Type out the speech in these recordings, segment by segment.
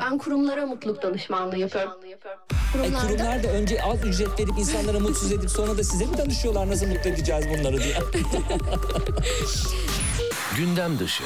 Ben kurumlara mutluluk danışmanlığı yapıyorum. E, Kurumlarda kurumlar da önce az ücret verip insanlara mutsuz edip sonra da size mi danışıyorlar nasıl mutlu edeceğiz bunları diye. Gündem dışı.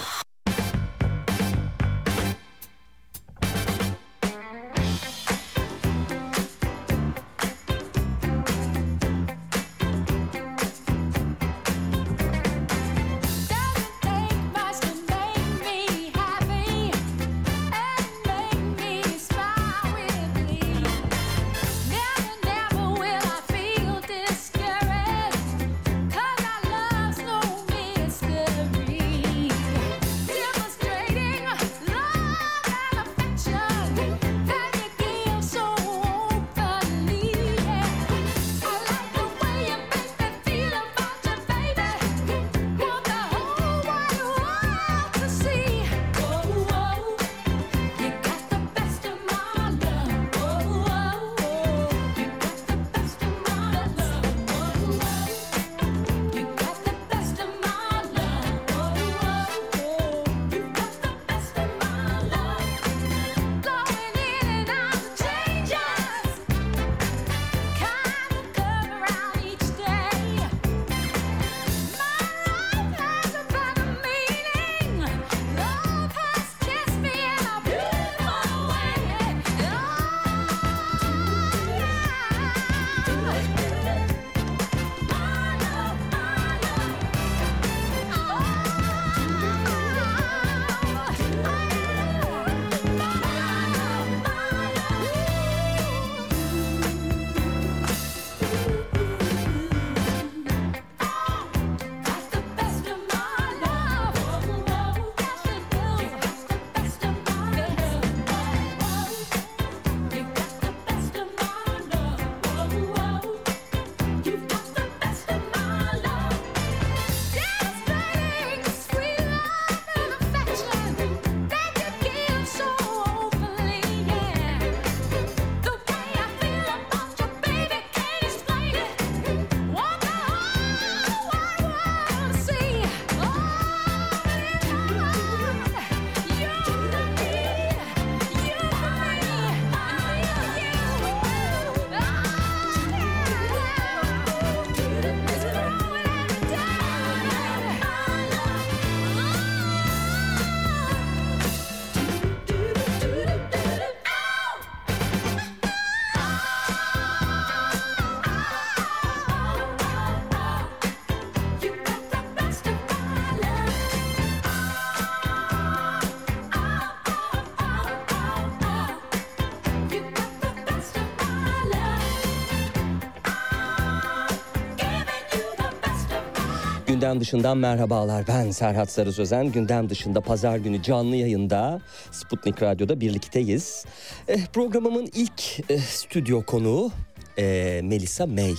Gündem dışından merhabalar. Ben Serhat Sarı. Gündem dışında pazar günü canlı yayında Sputnik Radyo'da birlikteyiz. Eh, programımın ilk eh, stüdyo konuğu eh, Melisa May.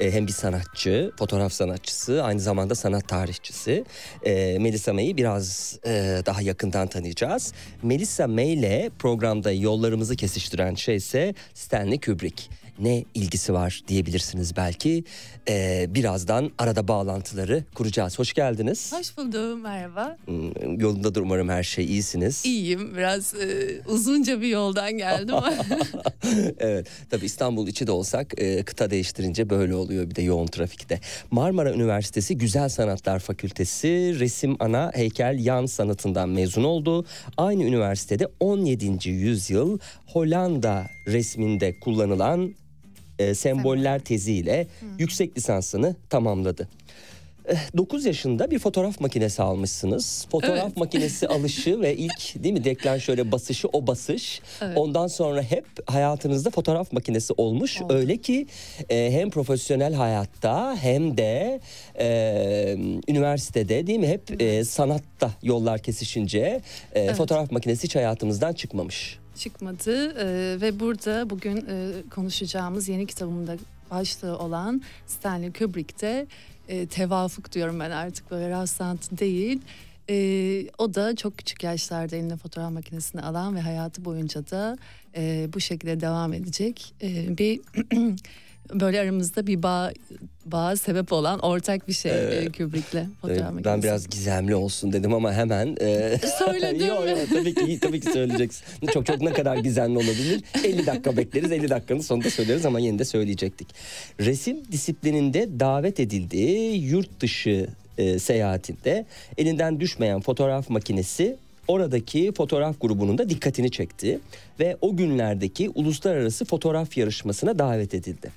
Hem bir sanatçı, fotoğraf sanatçısı, aynı zamanda sanat tarihçisi. Eh, Melisa May'i biraz eh, daha yakından tanıyacağız. Melisa May ile programda yollarımızı kesiştiren şey ise Stanley Kubrick ne ilgisi var diyebilirsiniz belki. Ee, birazdan arada bağlantıları kuracağız. Hoş geldiniz. Hoş buldum, merhaba. Hmm, Yolundadır umarım her şey iyisiniz. İyiyim, biraz e, uzunca bir yoldan geldim evet tabii İstanbul içi de olsak e, kıta değiştirince böyle oluyor bir de yoğun trafikte. Marmara Üniversitesi Güzel Sanatlar Fakültesi resim ana heykel yan sanatından mezun oldu. Aynı üniversitede 17. yüzyıl Hollanda resminde kullanılan e, semboller teziyle yüksek lisansını tamamladı. 9 yaşında bir fotoğraf makinesi almışsınız. Fotoğraf Evet. makinesi alışı ve ilk değil mi deklanşöre basışı o basış. Evet. Ondan sonra hep hayatınızda fotoğraf makinesi olmuş. Oldu. Öyle ki e, hem profesyonel hayatta hem de e, üniversitede değil mi hep e, sanatta yollar kesişince e, fotoğraf makinesi hiç hayatımızdan çıkmamış. Çıkmadı E, ve burada bugün e, konuşacağımız yeni kitabımda başlığı olan Stanley Kubrick'te e, tevafuk diyorum ben artık böyle rastlantı değil. E, o da çok küçük yaşlarda eline fotoğraf makinesini alan ve hayatı boyunca da e, bu şekilde devam edecek e, bir böyle aramızda bir bağ, bağ sebep olan ortak bir şey Evet. e, Kubrick'le fotoğraf. Ben biraz gizemli olsun dedim ama hemen e, Söyledim Yo, yo, tabii ki tabii ki söyleyeceksin. Çok çok ne kadar gizemli olabilir? 50 dakika bekleriz. 50 dakikanın sonunda söyleriz ama yine de söyleyecektik. Resim disiplininde davet edildiği yurt dışı e, seyahatinde elinden düşmeyen fotoğraf makinesi oradaki fotoğraf grubunun da dikkatini çekti ve o günlerdeki uluslararası fotoğraf yarışmasına davet edildi.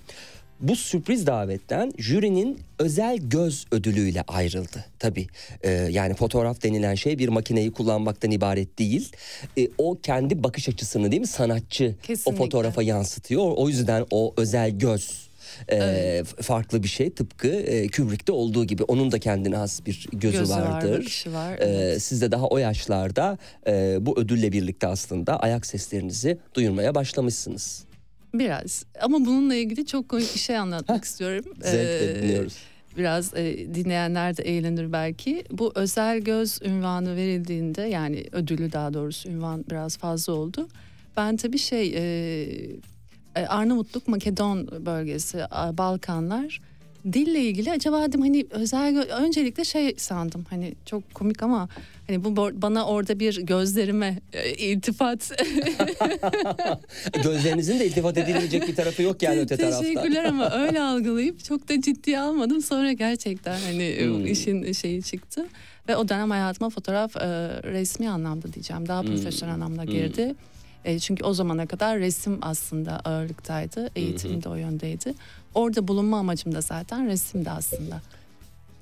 Bu sürpriz davetten jürinin özel göz ödülüyle ayrıldı. Tabii e, yani fotoğraf denilen şey bir makineyi kullanmaktan ibaret değil. E, o kendi bakış açısını değil mi sanatçı o Kesinlikle. fotoğrafa yansıtıyor. O yüzden o özel göz e, farklı bir şey tıpkı e, Kubrick'te olduğu gibi onun da kendine has bir gözü, Gözü var, vardır. bakışı var, E, evet. siz de daha o yaşlarda e, bu ödülle birlikte aslında ayak seslerinizi duyurmaya başlamışsınız. Biraz ama bununla ilgili çok komik bir şey anlatmak istiyorum. Zevkle Ee, dinliyoruz. Biraz e, dinleyenler de eğlenir belki. Bu özel göz ünvanı verildiğinde yani ödülü daha doğrusu ünvan biraz fazla oldu. Ben tabii şey e, Arnavutluk, Makedon bölgesi, a, Balkanlar dille ilgili acaba dedim hani özel öncelikle şey sandım hani çok komik ama hani bu bana orada bir gözlerime e, iltifat Gözlerinizin de iltifat edilmeyecek bir tarafı yok yani öte tarafta. Teşekkürler ama öyle algılayıp çok da ciddiye almadım. Sonra gerçekten hani Hmm. işin şeyi çıktı. Ve o dönem hayatıma fotoğraf e, resmi anlamda diyeceğim. Daha profesyonel anlamda girdi. E, çünkü o zamana kadar resim aslında ağırlıktaydı. Eğitim de o yöndeydi. Orada bulunma amacım da zaten resimdi aslında.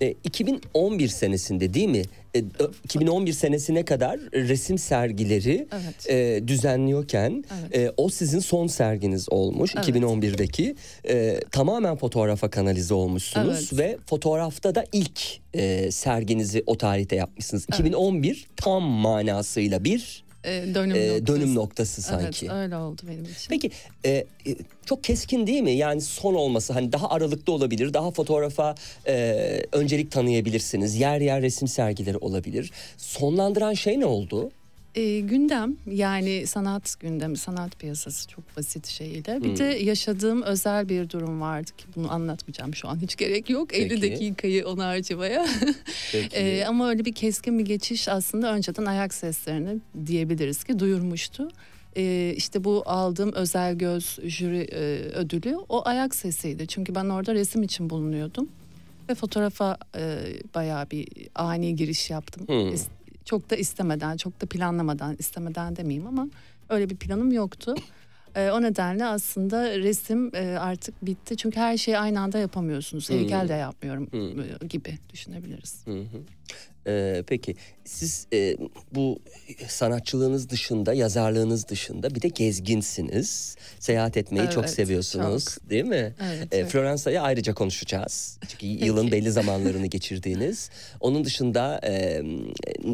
E, 2011 senesinde değil mi? E, ö- 2011 senesine kadar resim sergileri Evet. e, düzenliyorken Evet. e, o sizin son serginiz olmuş Evet. 2011'deki. E, tamamen fotoğrafa kanalize olmuşsunuz Evet. ve fotoğrafta da ilk e, serginizi o tarihte yapmışsınız. 2011 tam manasıyla bir E, dönüm, e, noktası. dönüm noktası sanki. Evet öyle oldu benim için. Peki e, e, çok keskin değil mi? Yani son olması hani daha aralıklı olabilir. Daha fotoğrafa e, öncelik tanıyabilirsiniz. Yer yer resim sergileri olabilir. Sonlandıran şey ne oldu? E, gündem yani sanat gündemi, sanat piyasası çok basit şeyle. Bir de yaşadığım özel bir durum vardı ki bunu anlatmayacağım şu an hiç gerek yok. 50 Peki. dakikayı ona harcamaya. E, ama öyle bir keskin bir geçiş aslında önceden ayak seslerini diyebiliriz ki duyurmuştu. E, işte bu aldığım özel göz jüri e, ödülü o ayak sesiydi. Çünkü ben orada resim için bulunuyordum. Ve fotoğrafa e, bayağı bir ani giriş yaptım. Hmm. Çok da istemeden, çok da planlamadan, istemeden demeyeyim ama öyle bir planım yoktu. E, o nedenle aslında resim e, artık bitti. Çünkü her şeyi aynı anda yapamıyorsunuz. Heykel de yapmıyorum Hmm. e, gibi düşünebiliriz. Hı hı. Ee, peki siz e, bu sanatçılığınız dışında, yazarlığınız dışında bir de gezginsiniz. Seyahat etmeyi çok Evet, seviyorsunuz, değil mi? Evet, Ee, evet. Floransa'yı ayrıca konuşacağız. Çünkü yılın belli zamanlarını geçirdiğiniz. Onun dışında e,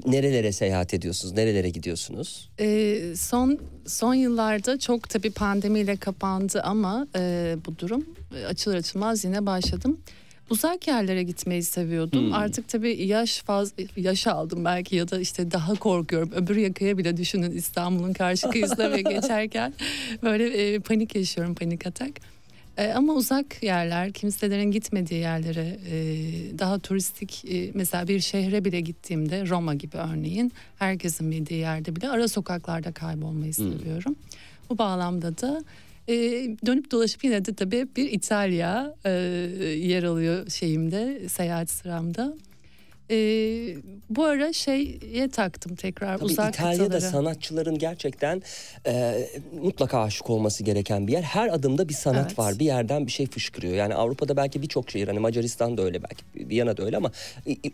nerelere seyahat ediyorsunuz, nerelere gidiyorsunuz? E, son son yıllarda çok tabii pandemiyle kapandı ama e, bu durum e, açılır açılmaz yine başladım. Uzak yerlere gitmeyi seviyordum. Hmm. Artık tabii yaş faz yaş aldım belki ya da işte daha korkuyorum. Öbür yakaya bile düşünün İstanbul'un karşı kıyısına ve geçerken böyle e, panik yaşıyorum, panik atak. E, ama uzak yerler, kimselerin gitmediği yerlere, e, daha turistik e, mesela bir şehre bile gittiğimde Roma gibi örneğin herkesin bildiği yerde bile ara sokaklarda kaybolmayı seviyorum. Bu bağlamda da e, dönüp dolaşıp yine de tabii bir İtalya e, yer alıyor şeyimde, seyahat sıramda. E, bu ara şeye taktım tekrar Tabii uzak İtalya'da kıtalara. sanatçıların gerçekten e, mutlaka aşık olması gereken bir yer. Her adımda bir sanat Evet. var. Bir yerden bir şey fışkırıyor. Yani Avrupa'da belki birçok şehir hani Macaristan da öyle belki Viyana da öyle ama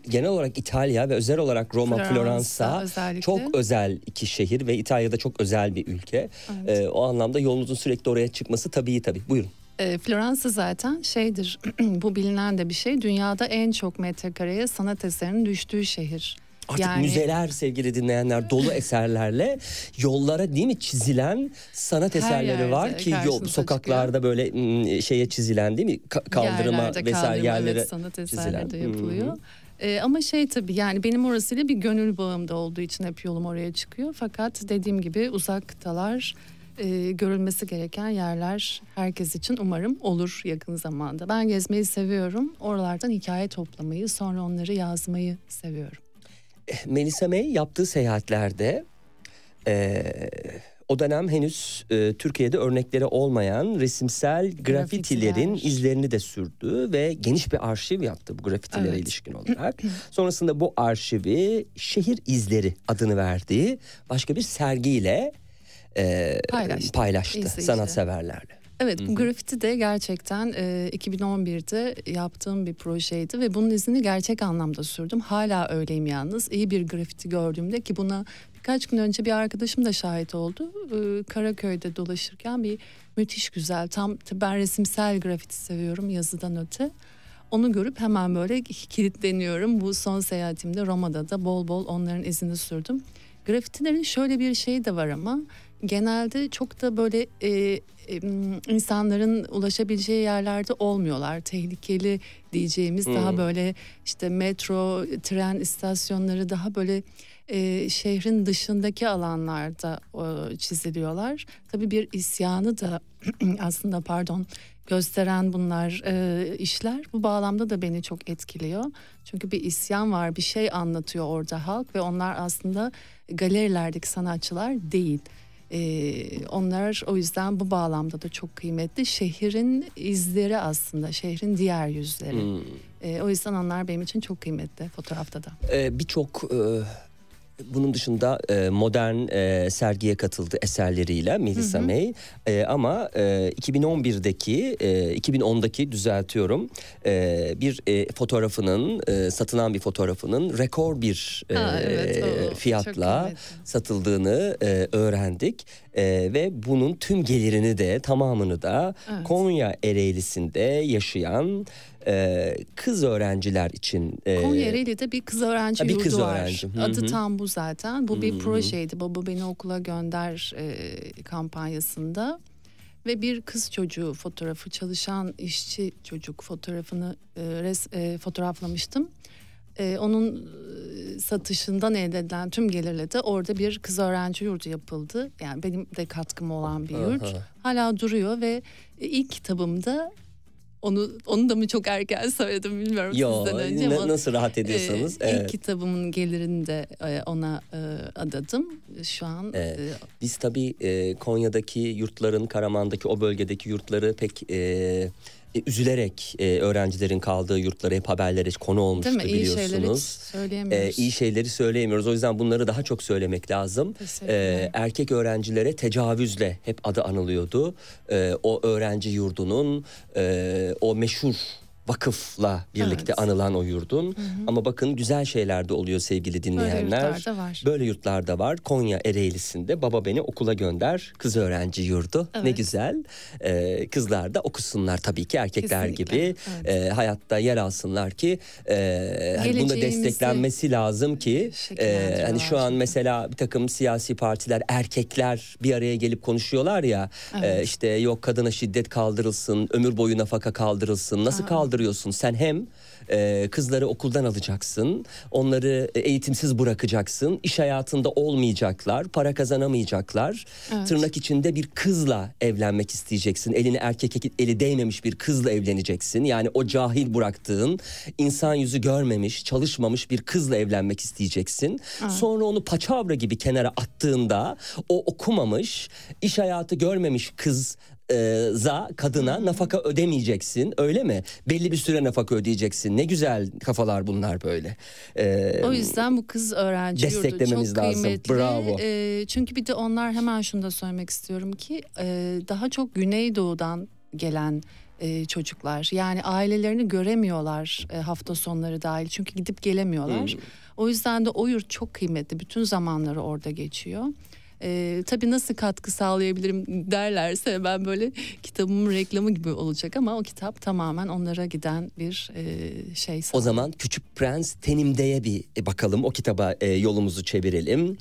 genel olarak İtalya ve özel olarak Roma, Floransa Floransa özellikle. çok özel iki şehir ve İtalya'da çok özel bir ülke. Evet. E, o anlamda yolunuzun sürekli oraya çıkması tabii tabii. Buyurun. E, Floransa zaten şeydir bu bilinen de bir şey dünyada en çok metrekareye sanat eserinin düştüğü şehir. Artık Yani- müzeler sevgili dinleyenler dolu eserlerle yollara değil mi çizilen sanat Her eserleri var ki yol, sokaklarda böyle mm, şeye çizilen değil mi Ka- kaldırıma Yerlerde vesaire kaldırma, yerlere evet, sanat eserleri çizilen. yapılıyor. Ee, ama şey tabii yani benim orasıyla bir gönül bağımda olduğu için hep yolum oraya çıkıyor. Fakat dediğim gibi uzaktalar e, görülmesi gereken yerler herkes için umarım olur yakın zamanda. Ben gezmeyi seviyorum. Oralardan hikaye toplamayı sonra onları yazmayı seviyorum. Melisa May yaptığı seyahatlerde eee, o dönem henüz e, Türkiye'de örnekleri olmayan resimsel grafitilerin Grafitiler. izlerini de sürdü ve geniş bir arşiv yaptı bu grafitilere Evet. ilişkin olarak. Sonrasında bu arşivi şehir izleri adını verdiği başka bir sergiyle e, Paylaştı. paylaştı sanatseverlerle. Evet bu grafiti de gerçekten e, 2011'de yaptığım bir projeydi ve bunun izini gerçek anlamda sürdüm. Hala öyleyim yalnız. İyi bir grafiti gördüğümde ki buna birkaç gün önce bir arkadaşım da şahit oldu. E, Karaköy'de dolaşırken bir müthiş güzel tam ben resimsel grafiti seviyorum yazıdan öte. Onu görüp hemen böyle kilitleniyorum. Bu son seyahatimde Roma'da da bol bol onların izini sürdüm. Grafitilerin şöyle bir şeyi de var ama genelde çok da böyle e, e, insanların ulaşabileceği yerlerde olmuyorlar. Tehlikeli diyeceğimiz daha Hmm. böyle işte metro, tren istasyonları daha böyle e, şehrin dışındaki alanlarda e, çiziliyorlar. Tabii bir isyanı da aslında pardon gösteren bunlar e, işler. Bu bağlamda da beni çok etkiliyor. Çünkü bir isyan var, bir şey anlatıyor orada halk ve onlar aslında galerilerdeki sanatçılar değil. Ee, onlar o yüzden bu bağlamda da çok kıymetli. Şehrin izleri aslında, şehrin diğer yüzleri. Hmm. Ee, o yüzden onlar benim için çok kıymetli fotoğrafta da. Ee, Birçok e, bunun dışında e, modern e, sergiye katıldı eserleriyle Melisa May. E, ama e, 2011'deki, e, 2010'daki düzeltiyorum e, bir e, fotoğrafının, e, satılan bir fotoğrafının rekor bir e, Ha, evet, o fiyatla satıldığını e, öğrendik. E, ve bunun tüm gelirini de tamamını da Evet. Konya Ereğlisi'nde yaşayan e, kız öğrenciler için e, Konya Ereğli'de bir kız öğrenci bir yurdu kız var. öğrenci. Hı Adı tam bu zaten. Bu bir Hı hı. projeydi. Baba beni okula gönder e, kampanyasında. Ve bir kız çocuğu fotoğrafı, çalışan işçi çocuk fotoğrafını e, res, e, fotoğraflamıştım. E, onun e, satışından elde edilen tüm gelirle de orada bir kız öğrenci yurdu yapıldı. Yani benim de katkım olan bir yurt. Aha. Hala duruyor ve e, ilk kitabımda onu onu da mı çok erken söyledim bilmiyorum Yo, sizden önce ama nasıl rahat ediyorsanız. ee, evet. İlk kitabımın gelirini de e, ona e, adadım. Şu an Evet. e, Biz tabii e, Konya'daki yurtların, Karaman'daki o bölgedeki yurtları pek e, e, üzülerek e, öğrencilerin kaldığı yurtlara hep haberlere konu olmuştu değil mi? İyi şeyleri biliyorsunuz. söyleyemiyoruz. E, iyi şeyleri söyleyemiyoruz. O yüzden bunları daha çok söylemek lazım. E, erkek öğrencilere tecavüzle hep adı anılıyordu. E, o öğrenci yurdunun e, o meşhur vakıfla birlikte Evet. anılan o yurdun. Ama bakın güzel şeyler de oluyor sevgili Böyle dinleyenler. yurtlarda var. Böyle yurtlarda var. Konya Ereğlisi'nde baba beni okula gönder kız öğrenci yurdu. Ne Evet. güzel. Ee, kızlar da okusunlar tabii ki erkekler Kesinlikle, gibi. evet. Ee, hayatta yer alsınlar ki e, hani bunda desteklenmesi lazım ki e, hani şu an mesela bir takım siyasi partiler erkekler bir araya gelip konuşuyorlar ya e, Evet. işte yok kadına şiddet kaldırılsın ömür boyu nafaka kaldırılsın nasıl Aa. Kaldırıyorsun sen hem e, kızları okuldan alacaksın onları e, eğitimsiz bırakacaksın iş hayatında olmayacaklar para kazanamayacaklar. Evet. tırnak içinde bir kızla evlenmek isteyeceksin. Elini erkek eli değmemiş bir kızla evleneceksin. Yani o cahil bıraktığın insan yüzü görmemiş çalışmamış bir kızla evlenmek isteyeceksin. Sonra onu paçavra gibi kenara attığında o okumamış iş hayatı görmemiş kız e, za kadına nafaka ödemeyeceksin öyle mi? Belli bir süre nafaka ödeyeceksin. Ne güzel kafalar bunlar böyle. E, O yüzden bu kız öğrenci yurdu Desteklememiz çok lazım. kıymetli. Bravo. E, çünkü bir de onlar hemen şunu da söylemek istiyorum ki e, daha çok Güneydoğu'dan gelen e, çocuklar. Yani ailelerini göremiyorlar e, hafta sonları dahil. Çünkü gidip gelemiyorlar. Hmm. O yüzden de o yurt çok kıymetli. Bütün zamanları orada geçiyor. E, tabii nasıl katkı sağlayabilirim derlerse ben böyle kitabımın reklamı gibi olacak ama o kitap tamamen onlara giden bir e, şey. O sanırım. zaman Küçük Prens Tenimde'ye bir e, bakalım. O kitaba e, yolumuzu çevirelim.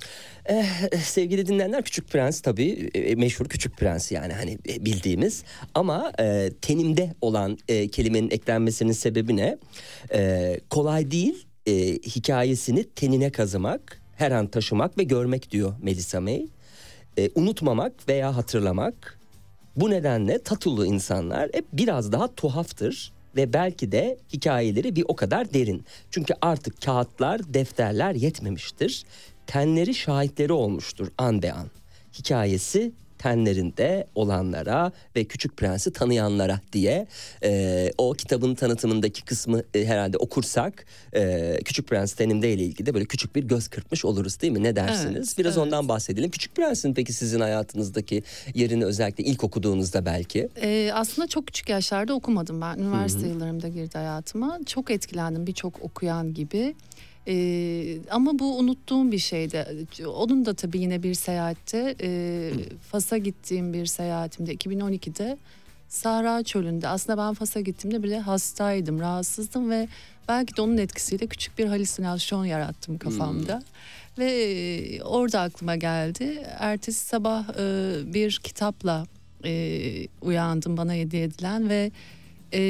Eh, sevgili dinleyenler Küçük Prens tabii e, meşhur Küçük Prens yani hani e, bildiğimiz. Ama e, tenimde olan e, kelimenin eklenmesinin sebebi ne? E, kolay değil e, hikayesini tenine kazımak, her an taşımak ve görmek diyor Melissa May. E, unutmamak veya hatırlamak. Bu nedenle tatulu insanlar hep biraz daha tuhaftır ve belki de hikayeleri bir o kadar derin. Çünkü artık kağıtlar, defterler yetmemiştir. Tenleri şahitleri olmuştur an be an. Hikayesi tenlerinde olanlara ve Küçük Prens'i tanıyanlara diye e, o kitabın tanıtımındaki kısmı e, herhalde okursak e, Küçük Prens tenimde ile ilgili de böyle küçük bir göz kırpmış oluruz değil mi? Ne dersiniz? Evet, Biraz evet. ondan bahsedelim. Küçük Prens'in peki sizin hayatınızdaki yerini özellikle ilk okuduğunuzda belki. Ee, aslında çok küçük yaşlarda okumadım ben. Üniversite yıllarımda girdi hayatıma. Çok etkilendim birçok okuyan gibi. Ee, ama bu unuttuğum bir şeydi. Onun da tabii yine bir seyahatte e, Fas'a gittiğim bir seyahatimde 2012'de Sahra Çölü'nde aslında ben Fas'a gittiğimde bile hastaydım, rahatsızdım ve belki de onun etkisiyle küçük bir halüsinasyon yarattım kafamda. Ve e, orada aklıma geldi. Ertesi sabah e, bir kitapla e, uyandım bana hediye edilen ve e,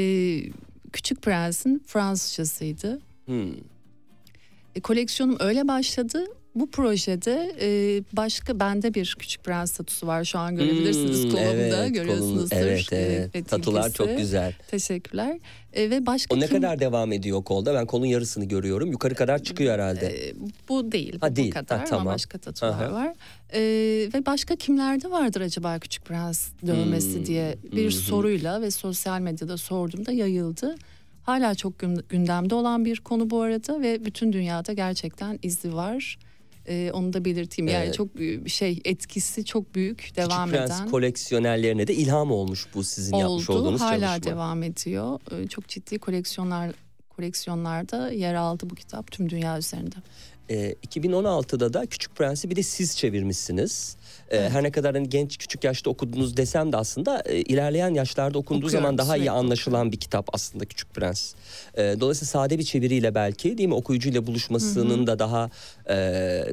Küçük Prens'in Fransızcasıydı. Hmm. Koleksiyonum öyle başladı. Bu projede e, başka bende bir Küçük Prens tatusu var şu an görebilirsiniz Hmm, kolumda evet, görüyorsunuzdur. kolun- Evet evet. ve Tatular tilkisi. çok güzel. Teşekkürler. E, ve başka O ne kim- kadar devam ediyor kolda? Ben kolun yarısını görüyorum. Yukarı kadar çıkıyor herhalde. E, bu değil, Ha, bu değil. kadar Ha, tamam. ama başka tatular Aha. var. E, ve başka kimlerde vardır acaba Küçük Prens dövmesi Hmm, diye bir hı. soruyla ve sosyal medyada sorduğumda yayıldı. Hala çok gün- gündemde olan bir konu bu arada ve bütün dünyada gerçekten izi var. E, onu da belirteyim. Yani Evet. çok şey etkisi çok büyük devam Küçük Prens eden. koleksiyonerlerine de ilham olmuş bu sizin yapmış oldu. olduğunuz Hala çalışma. devam ediyor. Ee, Çok ciddi koleksiyonlar koleksiyonlarda yer aldı bu kitap tüm dünya üzerinde. Ee, 2016'da da Küçük Prens'i bir de siz çevirmişsiniz. Evet. Her ne kadar hani genç küçük yaşta okudunuz desem de aslında e, ilerleyen yaşlarda okunduğu Okuyorum, zaman daha iyi anlaşılan bir kitap aslında Küçük Prens. Ee, dolayısıyla sade bir çeviriyle belki değil mi okuyucuyla buluşmasının da daha e,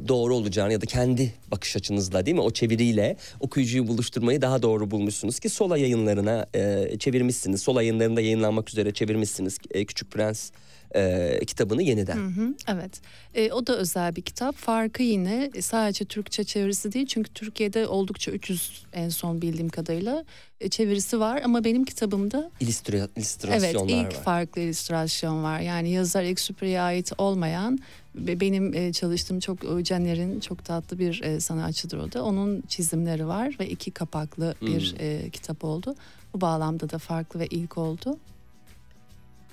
doğru olacağını ya da kendi bakış açınızla değil mi o çeviriyle okuyucuyu buluşturmayı daha doğru bulmuşsunuz ki Sola yayınlarına e, çevirmişsiniz. Sola yayınlarında yayınlanmak üzere çevirmişsiniz e, Küçük Prens e, kitabını yeniden. Hı hı, evet. E, o da özel bir kitap. Farkı yine sadece Türkçe çevirisi değil. Çünkü Türkiye'de oldukça 300 en son bildiğim kadarıyla e, çevirisi var. Ama benim kitabımda evet illüstrasyonlar ilk var. farklı illüstrasyon var. Yani yazar Exupéry'e ait olmayan benim e, çalıştığım çok Caner'in çok tatlı bir e, sanatçıdır o da. Onun çizimleri var ve iki kapaklı bir Hmm. kitap oldu. Bu bağlamda da farklı ve ilk oldu.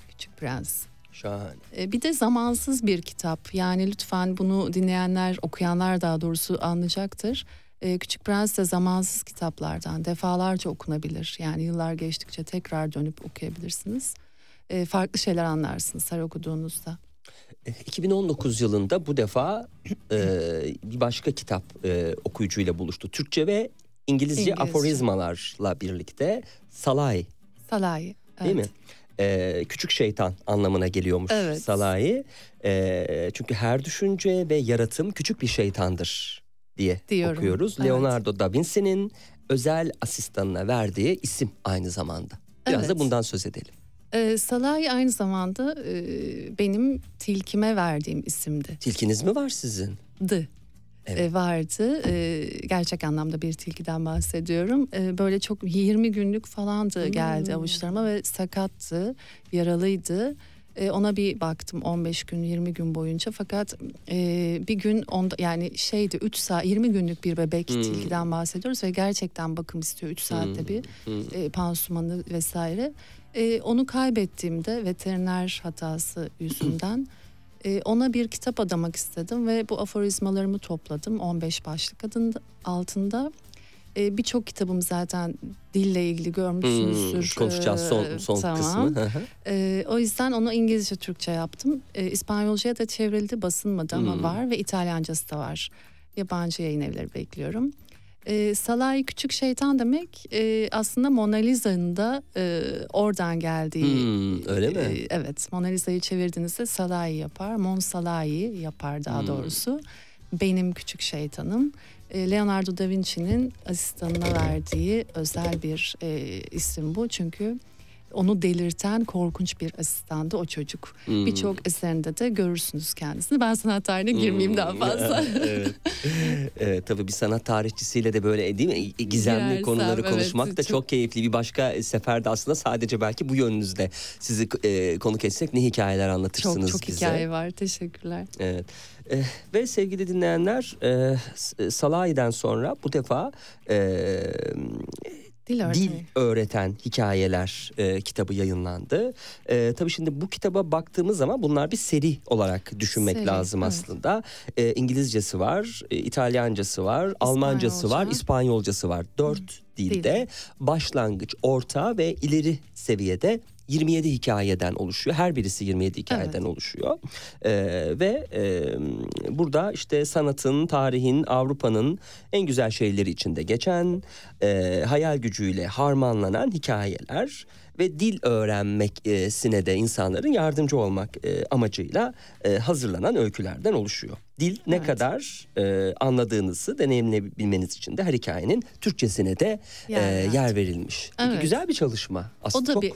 Küçük Prens. Şahane. E, Bir de zamansız bir kitap. Yani lütfen bunu dinleyenler, okuyanlar daha doğrusu anlayacaktır. E, Küçük Prens de zamansız kitaplardan defalarca okunabilir. Yani yıllar geçtikçe tekrar dönüp okuyabilirsiniz. E, farklı şeyler anlarsınız her okuduğunuzda. E, 2019 yılında bu defa e, bir başka kitap e, okuyucuyla buluştu. Türkçe ve İngilizce, İngilizce. aforizmalarla birlikte Salay Salay. değil mi? E, küçük şeytan anlamına geliyormuş Evet. Salay. E, çünkü her düşünce ve yaratım küçük bir şeytandır diye Diyorum, okuyoruz. evet. Leonardo da Vinci'nin özel asistanına verdiği isim aynı zamanda. Biraz da Evet. bundan söz edelim. E, Salay aynı zamanda e, benim tilkime verdiğim isimdi. Tilkiniz mi var sizin? dı Evet. e, vardı. E, gerçek anlamda bir tilkiden bahsediyorum. E, böyle çok 20 günlük falandı geldi Hmm. avuçlarıma ve sakattı, yaralıydı. Ona bir baktım 15 gün 20 gün boyunca fakat e, bir gün onda yani şeydi 3 saat 20 günlük bir bebek Hmm. tilkiden bahsediyoruz ve gerçekten bakım istiyor 3 saatte bir Hmm. e, pansumanı vesaire. E, onu kaybettiğimde veteriner hatası yüzünden e, ona bir kitap adamak istedim ve bu aforizmalarımı topladım 15 başlık adında, altında. E, Birçok kitabım zaten dille ilgili görmüşsünüzdür. Hmm, konuşacağız son E, son tamam. kısmı. E, o yüzden onu İngilizce Türkçe yaptım. E, İspanyolcaya da çevrildi basılmadı ama Hmm. var ve İtalyancası da var. Yabancı yayın evleri bekliyorum. E, Salai Küçük Şeytan demek e, aslında Mona Lisa'nın da e, oradan geldiği. Hmm, öyle mi? E, evet Mona Lisa'yı çevirdiğinizde Salai yapar. Mon Salai yapar daha Hmm. doğrusu. Benim Küçük Şeytanım. E, Leonardo da Vinci'nin asistanına verdiği özel bir e, isim bu. Çünkü onu delirten korkunç bir asistandı o çocuk. Hmm. Birçok eserinde de görürsünüz kendisini. Ben sanat tarihine girmeyeyim daha Hmm. fazla. evet. evet. Tabii bir sanat tarihçisiyle de böyle e, değil mi gizemli Girersem, konuları evet, konuşmak da çok... çok- keyifli. Bir başka seferde aslında sadece belki bu yönünüzde sizi e, konuk etsek ne hikayeler anlatırsınız çok çok bize. hikaye var. Teşekkürler. Evet. Eh, ve sevgili dinleyenler e, S- Salahi'den sonra bu defa e, Dil dil öğreten hikayeler e, kitabı yayınlandı. E, tabii şimdi bu kitaba baktığımız zaman bunlar bir seri olarak düşünmek Seri, lazım evet. aslında. E, İngilizcesi var, e, İtalyancası var, Almancası var, İspanyolca. İspanyolcası var. Dört dilde başlangıç, orta ve ileri seviyede 27 hikayeden oluşuyor. Her birisi 27 hikayeden Evet. oluşuyor. Ee, ve e, burada işte sanatın, tarihin, Avrupa'nın en güzel şeyleri içinde geçen, e, hayal gücüyle harmanlanan hikayeler ve dil öğrenmekine de insanların yardımcı olmak e, amacıyla e, hazırlanan öykülerden oluşuyor. Dil ne Evet. kadar e, anladığınızı deneyimleyebilmeniz için de her hikayenin Türkçesine de Yer e, yer verilmiş. Evet. Güzel bir çalışma. Aslında da çok bir-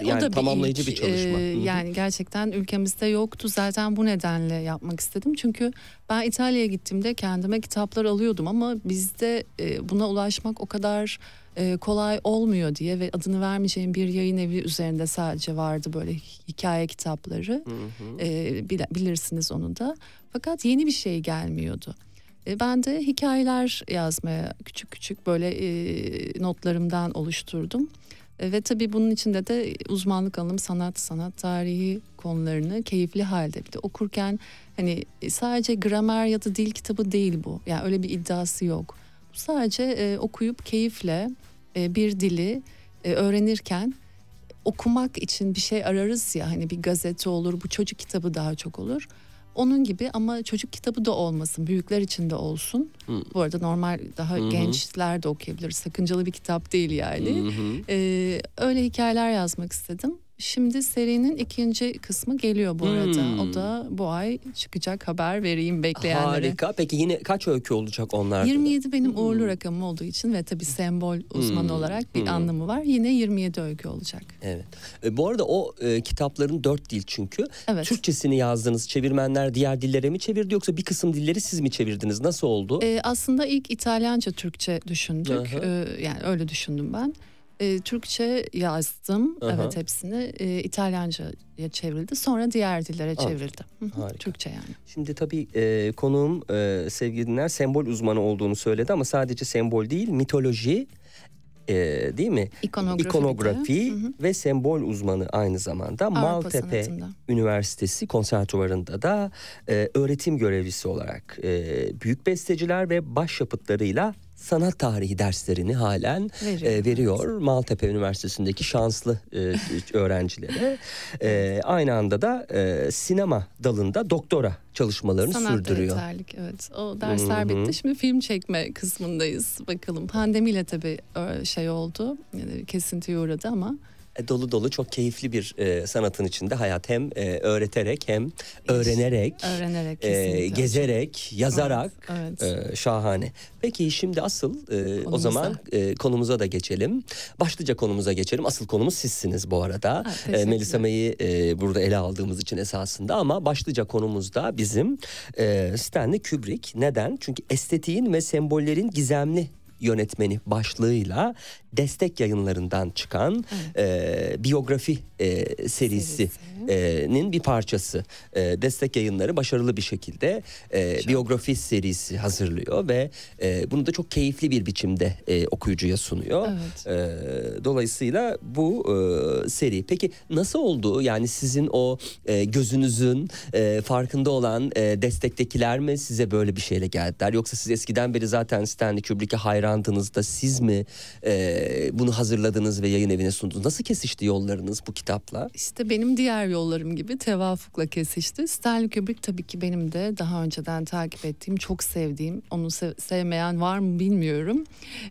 e, O yani da tamamlayıcı ilk, bir çalışma. e, Hı hı. yani gerçekten ülkemizde yoktu. Zaten bu nedenle yapmak istedim. Çünkü ben İtalya'ya gittiğimde kendime kitaplar alıyordum ama bizde e, buna ulaşmak o kadar e, kolay olmuyor diye ve adını vermeyeceğim bir yayın evi üzerinde sadece vardı böyle hikaye kitapları. E, bile- bilirsiniz onu da. Fakat yeni bir şey gelmiyordu. E, ben de hikayeler yazmaya küçük küçük böyle e, notlarımdan oluşturdum. E, ve tabii bunun içinde de uzmanlık alanım sanat, sanat tarihi konularını keyifli halde bir de okurken hani e, sadece gramer ya da dil kitabı değil bu. Yani öyle bir iddiası yok. Sadece e, okuyup keyifle e, bir dili e, öğrenirken okumak için bir şey ararız ya hani bir gazete olur, bu çocuk kitabı daha çok olur. Onun gibi ama çocuk kitabı da olmasın, büyükler için de olsun. Hı. Bu arada normal daha Hı hı. gençler de okuyabilir. Sakıncalı bir kitap değil yani. Ee, öyle hikayeler yazmak istedim. Şimdi serinin ikinci kısmı geliyor bu arada. Hmm. O da bu ay çıkacak haber vereyim bekleyenlere. Harika. Peki yine kaç öykü olacak onlar? 27 benim uğurlu rakamım olduğu için ve tabii sembol uzmanı Hmm. olarak bir Hmm. anlamı var. Yine 27 öykü olacak. Evet. E, bu arada o e, kitapların dört dil çünkü. Evet. Türkçesini yazdınız. Çevirmenler diğer dillere mi çevirdi yoksa bir kısım dilleri siz mi çevirdiniz? Nasıl oldu? Ee, aslında ilk İtalyanca Türkçe düşündük. Aha. Ee, yani öyle düşündüm ben. Ee, Türkçe yazdım. Aha. Evet hepsini. Ee, İtalyanca'ya çevrildi. Sonra diğer dillere Aa, çevrildi. Hı hı, harika. Türkçe yani. Şimdi tabii e, konuğum e, sevgili dinler sembol uzmanı olduğunu söyledi ama sadece sembol değil mitoloji e, değil mi? İkonografi. İkonografi Hı hı. ve sembol uzmanı aynı zamanda Avrupa Maltepe sanatında. Üniversitesi konservatuvarında da e, öğretim görevlisi olarak e, büyük besteciler ve başyapıtlarıyla sanat tarihi derslerini halen Veriyor, e, veriyor Maltepe Üniversitesi'ndeki şanslı e, öğrencilere. E, aynı anda da e, sinema dalında doktora çalışmalarını Sanat sürdürüyor. rehberlik, evet. O dersler Hı hı. bitti. Şimdi film çekme kısmındayız. Bakalım. Pandemiyle tabii şey oldu. Yani kesintiye uğradı ama E, dolu dolu çok keyifli bir e, sanatın içinde hayat hem e, öğreterek hem öğrenerek, öğrenerek e, gezerek, yazarak Evet. evet. e, şahane. Peki şimdi asıl e, o zaman e, konumuza da geçelim. Başlıca konumuza geçelim. Asıl konumuz sizsiniz bu arada. Ha, E. Melisa May'ı e, burada ele aldığımız için esasında ama başlıca konumuz da bizim e, Stanley Kubrick. Neden? Çünkü estetiğin ve sembollerin gizemli yönetmeni başlığıyla destek yayınlarından çıkan e, biyografi e, serisi Serisi. Nin bir parçası. E, destek yayınları başarılı bir şekilde e, biyografi serisi hazırlıyor ve e, bunu da çok keyifli bir biçimde e, okuyucuya sunuyor. Evet. E, dolayısıyla bu e, seri. Peki nasıl oldu? Yani sizin o e, gözünüzün e, farkında olan e, destektekiler mi size böyle bir şeyle geldiler? Yoksa siz eskiden beri zaten Stanley Kubrick'e hayran hayrandınız da siz mi e, bunu hazırladınız ve yayın evine sundunuz? Nasıl kesişti yollarınız bu kitapla? İşte benim diğer yollarım gibi tevafukla kesişti. Stanley Kubrick tabii ki benim de daha önceden takip ettiğim, çok sevdiğim, onu sev- sevmeyen var mı bilmiyorum.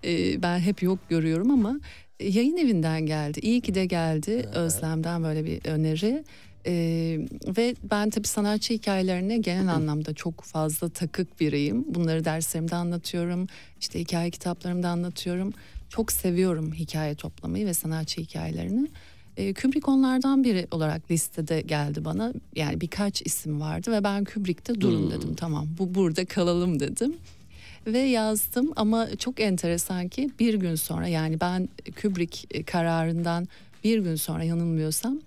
Ee, ben hep yok görüyorum ama e, yayın evinden geldi. İyi ki de geldi. Özlem'den böyle bir öneri. Ee, ve ben tabii sanatçı hikayelerine genel anlamda çok fazla takık biriyim. Bunları derslerimde anlatıyorum. İşte hikaye kitaplarımda anlatıyorum. Çok seviyorum hikaye toplamayı ve sanatçı hikayelerini. E, Kubrick onlardan biri olarak listede geldi bana. Yani birkaç isim vardı ve ben Kubrick'te durun dedim. Tamam bu burada kalalım dedim. Ve yazdım ama çok enteresan ki bir gün sonra yani ben Kubrick e, kararından bir gün sonra yanılmıyorsam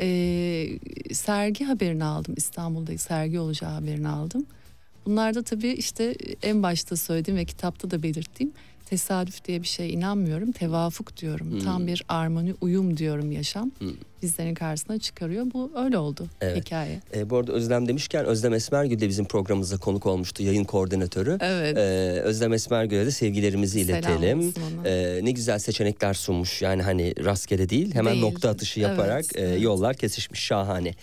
e, sergi haberini aldım. İstanbul'da sergi olacağı haberini aldım. Bunlar da tabii işte en başta söylediğim ve kitapta da belirttiğim tesadüf diye bir şeye inanmıyorum. Tevafuk diyorum. Tam bir armoni uyum diyorum yaşam. Bizlerin karşısına çıkarıyor. Bu öyle oldu Evet. hikaye. E, bu arada Özlem demişken Özlem Esmergül de bizim programımıza konuk olmuştu yayın koordinatörü. Evet. E, Özlem Esmergül'e de sevgilerimizi iletelim. E, ne güzel seçenekler sunmuş yani hani rastgele değil hemen Değil. nokta atışı yaparak Evet, e, yollar kesişmiş şahane.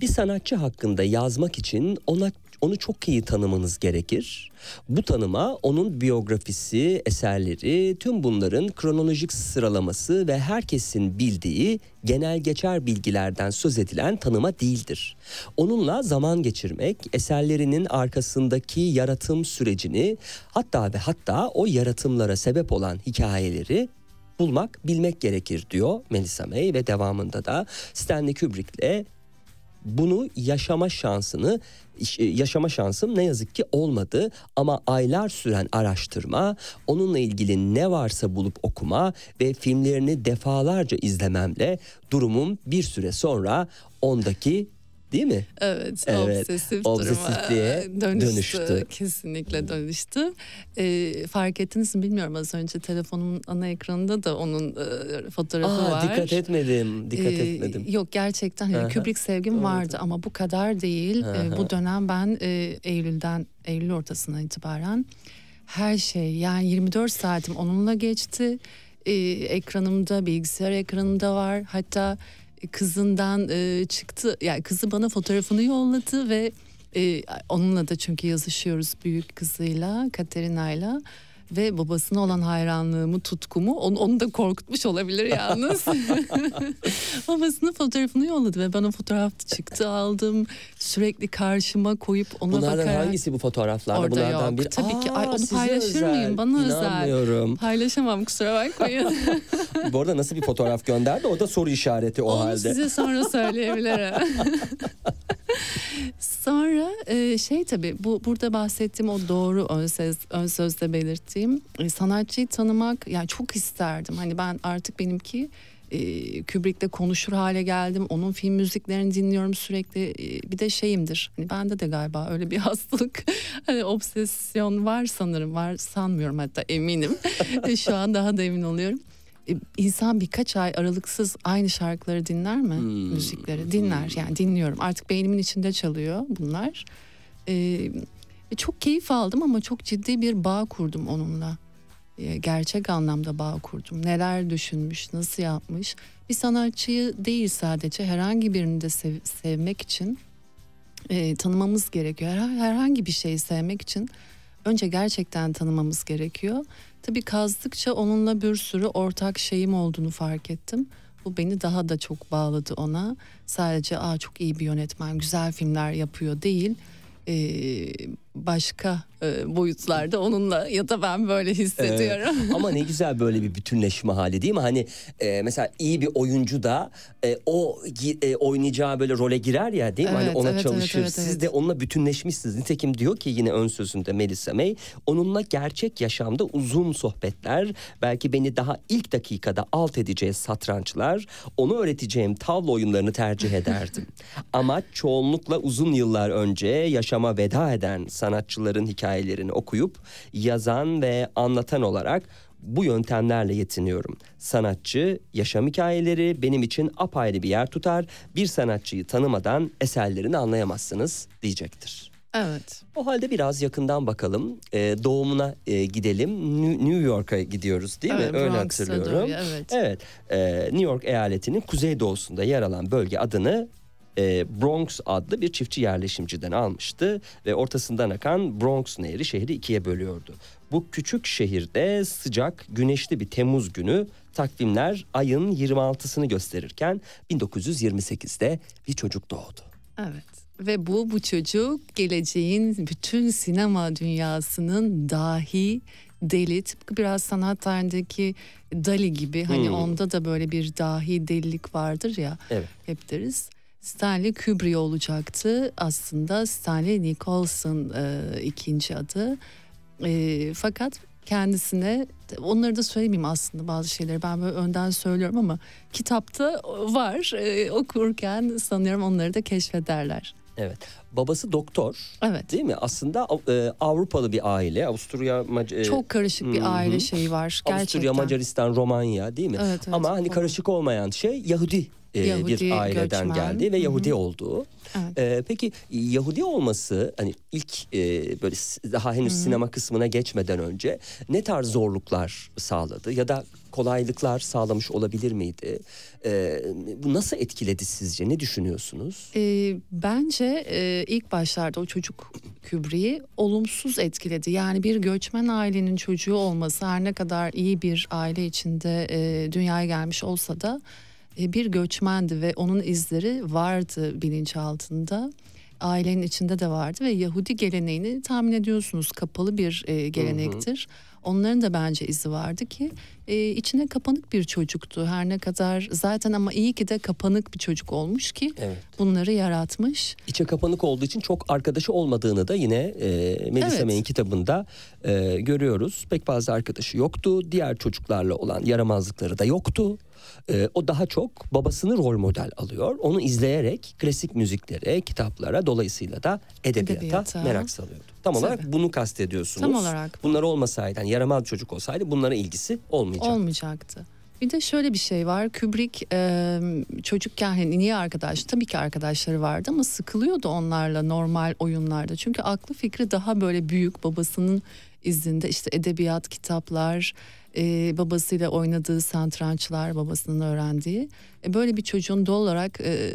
Bir sanatçı hakkında yazmak için ona onu çok iyi tanımanız gerekir. Bu tanıma onun biyografisi, eserleri, tüm bunların kronolojik sıralaması ve herkesin bildiği genel geçer bilgilerden söz edilen tanıma değildir. Onunla zaman geçirmek, eserlerinin arkasındaki yaratım sürecini, hatta ve hatta o yaratımlara sebep olan hikayeleri bulmak, bilmek gerekir diyor Melissa May ve devamında da Stanley Kubrick'le bunu yaşama şansını e, yaşama şansım ne yazık ki olmadı. Ama aylar süren araştırma, onunla ilgili ne varsa bulup okuma ve filmlerini defalarca izlememle durumum bir süre sonra ondaki değil mi? Evet, Evet, obsesif obsesifliğe duruma dönüştü. dönüştü. Kesinlikle dönüştü. Ee, fark ettiniz mi bilmiyorum az önce telefonumun ana ekranında da onun e, fotoğrafı Aa, var. dikkat etmedim, dikkat Ee, etmedim. Yok gerçekten hani Kubrick sevgim vardı ama bu kadar değil. Aha. bu dönem ben e, Eylül'den Eylül ortasından itibaren her şey yani 24 saatim onunla geçti. Ee, ekranımda bilgisayar ekranımda var. Hatta kızından e, çıktı. Yani kızı bana fotoğrafını yolladı ve e, onunla da çünkü yazışıyoruz büyük kızıyla Katerina'yla ve babasına olan hayranlığımı, tutkumu onu, onu da korkutmuş olabilir yalnız. Babasının fotoğrafını yolladı ve ben o fotoğrafta çıktı aldım. Sürekli karşıma koyup ona Bunlardan bakarak. hangisi bu fotoğraflarda? Orada Bunlardan yok. bir. Tabii ki. Ay, onu paylaşır özel. mıyım? Bana özel. Paylaşamam kusura bakmayın. bu arada nasıl bir fotoğraf gönderdi? O da soru işareti o Onu halde. size sonra söyleyebilirim. sonra e, şey tabii bu burada bahsettiğim o doğru ön, söz, ön sözde belirttiğim e, sanatçıyı tanımak yani çok isterdim. Hani ben artık benimki e, Kubrick'le konuşur hale geldim. Onun film müziklerini dinliyorum sürekli. E, bir de şeyimdir. Hani bende de galiba öyle bir hastalık, hani obsesyon var sanırım. Var sanmıyorum hatta eminim. E, Şu an daha da emin oluyorum. E, İnsan birkaç ay aralıksız aynı şarkıları dinler mi? Hmm. Müzikleri dinler. Yani dinliyorum. Artık beynimin içinde çalıyor bunlar. E, ve çok keyif aldım ama çok ciddi bir bağ kurdum onunla. E, gerçek anlamda bağ kurdum. Neler düşünmüş, nasıl yapmış. Bir sanatçıyı değil sadece herhangi birini de sev- sevmek için e, tanımamız gerekiyor. Her- herhangi bir şeyi sevmek için önce gerçekten tanımamız gerekiyor. Tabii kazdıkça onunla bir sürü ortak şeyim olduğunu fark ettim. Bu beni daha da çok bağladı ona. Sadece Aa, çok iyi bir yönetmen, güzel filmler yapıyor değil. Ee, başka e, boyutlarda onunla ya da ben böyle hissediyorum. Ama ne güzel böyle bir bütünleşme hali değil mi? Hani e, mesela iyi bir oyuncu da e, o e, oynayacağı böyle role girer ya değil mi? hani Evet, ona evet, çalışır. evet, evet, Siz de onunla bütünleşmişsiniz. Nitekim diyor ki yine ön sözünde Melissa May onunla gerçek yaşamda uzun sohbetler belki beni daha ilk dakikada alt edeceği satrançlar onu öğreteceğim tavla oyunlarını tercih ederdim. Ama çoğunlukla uzun yıllar önce yaşama veda eden sanatçıların hikayelerini okuyup yazan ve anlatan olarak bu yöntemlerle yetiniyorum. Sanatçı, yaşam hikayeleri benim için apayrı bir yer tutar. Bir sanatçıyı tanımadan eserlerini anlayamazsınız diyecektir. Evet. O halde biraz yakından bakalım. Ee, doğumuna e, gidelim. New York'a gidiyoruz değil evet, mi? Öyle Bronx'a hatırlıyorum. doğru, evet. Evet. e, New York eyaletinin kuzeydoğusunda yer alan bölge adını e, Bronx adlı bir çiftçi yerleşimciden almıştı ve ortasından akan Bronx Nehri şehri ikiye bölüyordu. Bu küçük şehirde sıcak, güneşli bir Temmuz günü takvimler ayın 26'sını gösterirken 1928'de bir çocuk doğdu. Evet. Ve bu bu çocuk geleceğin bütün sinema dünyasının dahi deli tıpkı biraz sanat tarihindeki Dali gibi hani Hmm. onda da böyle bir dahi delilik vardır ya Evet. hep deriz. Stanley Kubrick olacaktı aslında Stanley Nicholson e, ikinci adı E, fakat kendisine onları da söylemeyeyim aslında bazı şeyleri ben böyle önden söylüyorum ama kitapta var E, okurken sanıyorum onları da keşfederler. Evet. Babası doktor. Evet. Değil mi? Aslında e, Avrupalı bir aile. Avusturya, Mac- e, Çok karışık bir hı hı. aile şeyi var gerçekten. Avusturya, Macaristan, Romanya değil mi? Evet, evet, Ama hani karışık olmayan şey Yahudi, Yahudi bir aileden göçmen. geldi ve. Yahudi olduğu. Evet. E, peki Yahudi olması hani ilk e, böyle daha henüz sinema kısmına geçmeden önce ne tarz zorluklar sağladı ya da kolaylıklar sağlamış olabilir miydi? E, bu nasıl etkiledi sizce? Ne düşünüyorsunuz? Ee, bence e, ilk başlarda o çocuk Kübri'yi olumsuz etkiledi. Yani bir göçmen ailenin çocuğu olması her ne kadar iyi bir aile içinde e, dünyaya gelmiş olsa da e, bir göçmendi ve onun izleri vardı bilinçaltında. Ailenin içinde de vardı ve Yahudi geleneğini tahmin ediyorsunuz kapalı bir e, gelenektir. Onların da bence izi vardı ki e, içine kapanık bir çocuktu. Her ne kadar zaten ama iyi ki de kapanık bir çocuk olmuş ki Evet. bunları yaratmış. İçe kapanık olduğu için çok arkadaşı olmadığını da yine e, Melisa Evet. May'in kitabında e, görüyoruz. Pek fazla arkadaşı yoktu. Diğer çocuklarla olan yaramazlıkları da yoktu. E, o daha çok babasını rol model alıyor. Onu izleyerek klasik müziklere, kitaplara dolayısıyla da edebiyata, Edebiyata. merak salıyordu. Tam olarak Tabii. bunu kastediyorsunuz. Tam olarak. Bunlar olmasaydı, yani yaramaz çocuk olsaydı bunlara ilgisi olmayacak. Olmayacaktı. Bir de şöyle bir şey var. Kubrick e, çocukken hani niye arkadaş? Tabii ki arkadaşları vardı ama sıkılıyordu onlarla normal oyunlarda. Çünkü aklı fikri daha böyle büyük babasının izinde işte edebiyat, kitaplar, e, babasıyla oynadığı santrançlar, babasının öğrendiği. E, böyle bir çocuğun doğal olarak e,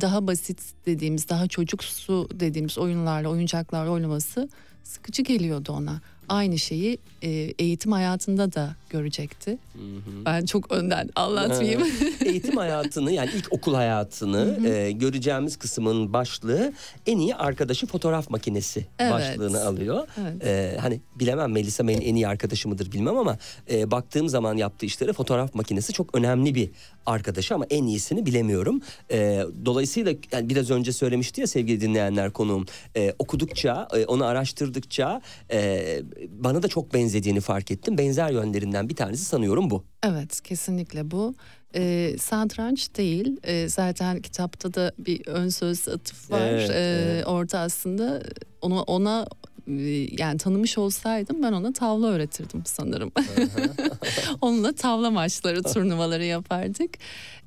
daha basit dediğimiz, daha çocuksu dediğimiz oyunlarla, oyuncaklarla oynaması sıkıcı geliyordu ona. Aynı şeyi e, eğitim hayatında da görecekti. Ben çok önden anlatmayayım. Eğitim hayatını yani ilk okul hayatını e, göreceğimiz kısmın başlığı en iyi arkadaşı fotoğraf makinesi Evet. başlığını alıyor. Evet. E, hani bilemem Melisa May'in en iyi arkadaşı mıdır bilmem ama e, baktığım zaman yaptığı işlere fotoğraf makinesi çok önemli bir arkadaşı ama en iyisini bilemiyorum. E, dolayısıyla yani biraz önce söylemişti ya sevgili dinleyenler konuğum e, okudukça e, onu araştırdıkça e, bana da çok benzediğini fark ettim. Benzer yönlerinden bir tanesi sanıyorum bu. Evet kesinlikle bu. Ee, satranç değil. Ee, zaten kitapta da bir ön söz atıf var. Evet, Ee, evet. Orada aslında onu ona e, yani tanımış olsaydım ben ona tavla öğretirdim sanırım. Onunla tavla maçları, turnuvaları yapardık.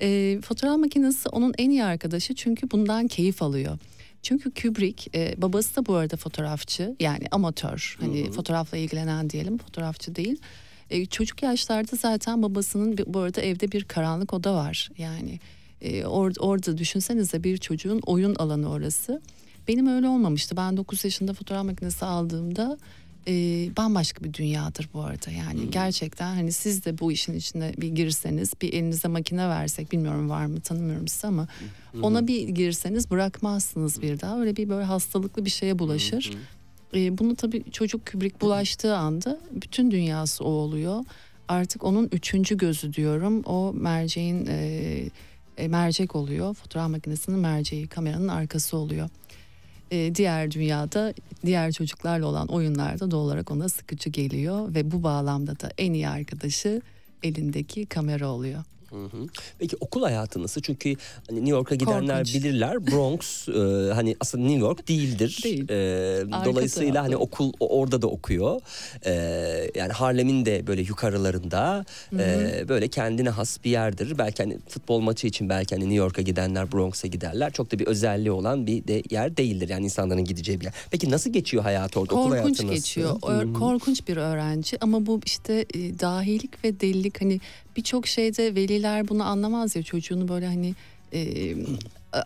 Ee, fotoğraf makinesi onun en iyi arkadaşı çünkü bundan keyif alıyor. Çünkü Kubrick e, babası da bu arada fotoğrafçı yani amatör hani fotoğrafla ilgilenen diyelim fotoğrafçı değil. E, çocuk yaşlarda zaten babasının bu arada evde bir karanlık oda var yani e, or- orada düşünsenize bir çocuğun oyun alanı orası. Benim öyle olmamıştı ben 9 yaşında fotoğraf makinesi aldığımda e, bambaşka bir dünyadır bu arada yani gerçekten hani siz de bu işin içine bir girseniz bir elinize makine versek bilmiyorum var mı tanımıyorum sizi ama ona bir girseniz bırakmazsınız bir daha öyle bir böyle hastalıklı bir şeye bulaşır. E, bunu tabii çocuk Kubrick bulaştığı anda bütün dünyası o oluyor. Artık onun üçüncü gözü diyorum. O merceğin e, e, mercek oluyor. Fotoğraf makinesinin merceği, kameranın arkası oluyor. E, diğer dünyada diğer çocuklarla olan oyunlarda doğal olarak ona sıkıcı geliyor ve bu bağlamda da en iyi arkadaşı elindeki kamera oluyor. Hı hı. Peki okul hayatı nasıl? Çünkü hani New York'a gidenler Korkunç. bilirler. Bronx e, hani aslında New York değildir. Değil. E, dolayısıyla hani okul o- orada da okuyor. E, yani Harlem'in de böyle yukarılarında e, böyle kendine has bir yerdir. Belki hani futbol maçı için belki hani New York'a gidenler Bronx'a giderler. Çok da bir özelliği olan bir de yer değildir. Yani insanların gideceği bir yer. Peki nasıl geçiyor hayat orada? okul Korkunç hayatı nasıl? geçiyor. Hı. Korkunç bir öğrenci ama bu işte e, dahilik ve delilik hani birçok şeyde veliler bunu anlamaz ya çocuğunu böyle hani e,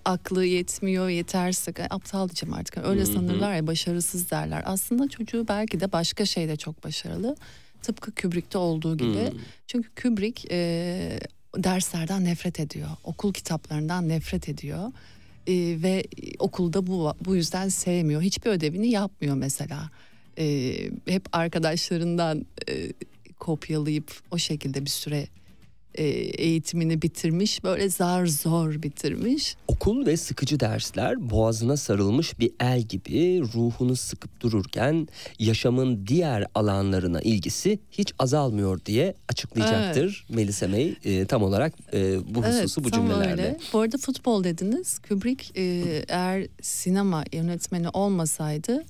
aklı yetmiyor, yetersiz, aptal diyeceğim artık. Öyle Hı hı. sanırlar ya başarısız derler. Aslında çocuğu belki de başka şeyde çok başarılı. Tıpkı Kubrick'te olduğu gibi. Hmm. Çünkü Kubrick e, derslerden nefret ediyor. Okul kitaplarından nefret ediyor. E, ve okulda bu bu yüzden sevmiyor. Hiçbir ödevini yapmıyor mesela. E, hep arkadaşlarından e, kopyalayıp o şekilde bir süre e, eğitimini bitirmiş. Böyle zar zor bitirmiş. Okul ve sıkıcı dersler boğazına sarılmış bir el gibi ruhunu sıkıp dururken yaşamın diğer alanlarına ilgisi hiç azalmıyor diye açıklayacaktır Melisa May e, tam olarak e, bu hususu bu tam cümlelerle. öyle. Bu arada futbol dediniz. Kubrick e, eğer sinema yönetmeni olmasaydı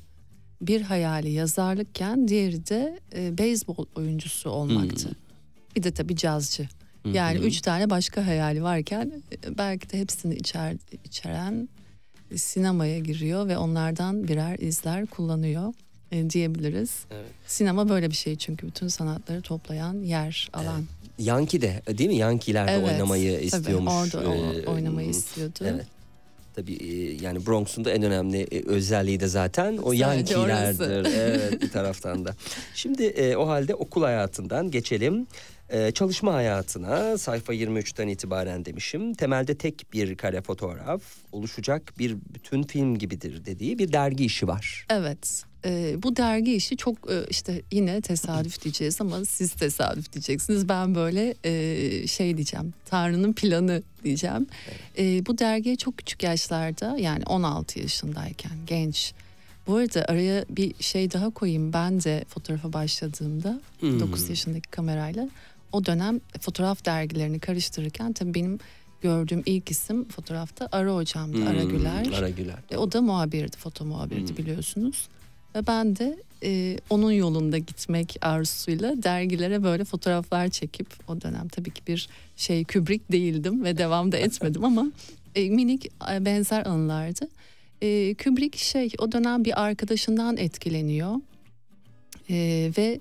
bir hayali yazarlıkken diğeri de e, beyzbol oyuncusu olmaktı. Bir de tabii cazcı. Yani üç tane başka hayali varken e, belki de hepsini içer, içeren sinemaya giriyor ve onlardan birer izler kullanıyor e, diyebiliriz. Evet. Sinema böyle bir şey çünkü bütün sanatları toplayan yer, alan. Yankee de değil mi? Yankee'lerde Evet, oynamayı istiyormuş. orada o- Ee, oynamayı istiyordu. Evet. Tabii e, yani Bronx'un da en önemli e, özelliği de zaten o orası. evet bir taraftan da. Şimdi e, o halde okul hayatından geçelim. E, çalışma hayatına sayfa 23'ten itibaren demişim. Temelde tek bir kare fotoğraf oluşacak bir bütün film gibidir dediği bir dergi işi var. Evet. e, bu dergi işi çok e, işte yine tesadüf diyeceğiz ama siz tesadüf diyeceksiniz. Ben böyle e, şey diyeceğim. Tanrı'nın planı diyeceğim. E, bu dergiye çok küçük yaşlarda yani 16 yaşındayken genç. Bu arada araya bir şey daha koyayım. Ben de fotoğrafa başladığımda Hmm. 9 yaşındaki kamerayla o dönem fotoğraf dergilerini karıştırırken tabii benim gördüğüm ilk isim fotoğrafta Ara hocamdı. Ara Hmm, Güler. Ara Güler. E, o da muhabirdi, foto muhabirdi Hmm. biliyorsunuz. Ve ben de e, onun yolunda gitmek arzusuyla dergilere böyle fotoğraflar çekip o dönem tabii ki bir şey Kubrick değildim ve devam da etmedim ama e, minik e, benzer anılardı. E, Kubrick şey o dönem bir arkadaşından etkileniyor E, ve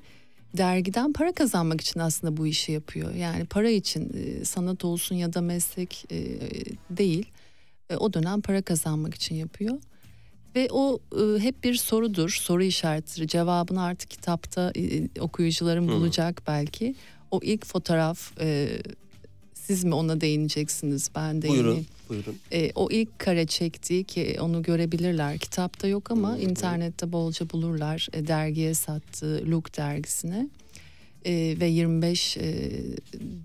dergiden para kazanmak için aslında bu işi yapıyor. Yani para için e, sanat olsun ya da meslek e, değil. E, o dönem para kazanmak için yapıyor. Ve o e, hep bir sorudur, soru işaretidir. Cevabını artık kitapta e, okuyucularım Hı. bulacak belki. O ilk fotoğraf e, siz mi ona değineceksiniz ben değineyim. Buyurun. Buyurun. E, o ilk kare çektiği ki onu görebilirler. Kitapta yok ama Hı hı. internette bolca bulurlar. E, dergiye sattığı Look dergisine. E, ve 25 e,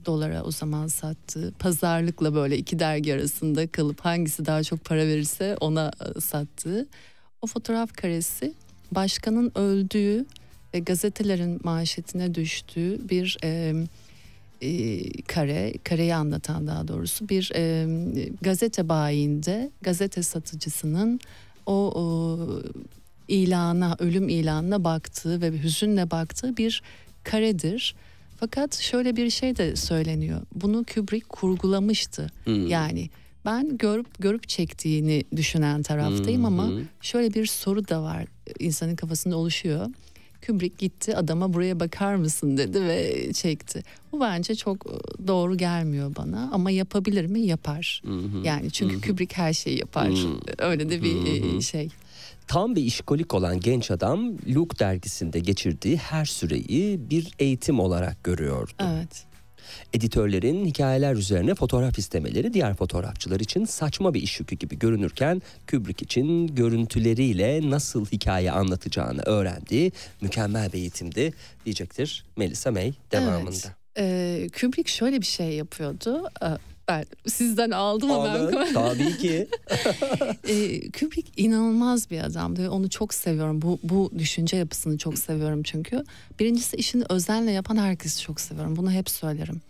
dolara o zaman sattığı pazarlıkla böyle iki dergi arasında kalıp hangisi daha çok para verirse ona e, sattığı o fotoğraf karesi başkanın öldüğü ve gazetelerin manşetine düştüğü bir e, e, kare, kareyi anlatan daha doğrusu bir e, gazete bayinde gazete satıcısının o, o ilana, ölüm ilanına baktığı ve hüzünle baktığı bir karedir. Fakat şöyle bir şey de söyleniyor. Bunu Kubrick kurgulamıştı. Hmm. Yani ben görüp görüp çektiğini düşünen taraftayım ama Hı hı. şöyle bir soru da var insanın kafasında oluşuyor. Kubrick gitti adama buraya bakar mısın dedi ve çekti. Bu bence çok e, doğru gelmiyor bana ama yapabilir mi? Yapar. Hı hı. Yani çünkü Hı hı. Kubrick her şeyi yapar. Hı. Öyle de bir Hı hı. e, şey. Tam bir işkolik olan genç adam Luke dergisinde geçirdiği her süreyi bir eğitim olarak görüyordu. Evet. Editörlerin hikayeler üzerine fotoğraf istemeleri diğer fotoğrafçılar için saçma bir iş yükü gibi görünürken Kubrick için görüntüleriyle nasıl hikaye anlatacağını öğrendiği mükemmel bir eğitimdi diyecektir Melissa May devamında. Evet. E, Kubrick şöyle bir şey yapıyordu. E, ben sizden aldım ama ben tabii ki. e, Kubrick inanılmaz bir adamdı onu çok seviyorum. Bu bu düşünce yapısını çok seviyorum çünkü. Birincisi işini özenle yapan herkesi çok seviyorum. Bunu hep söylerim.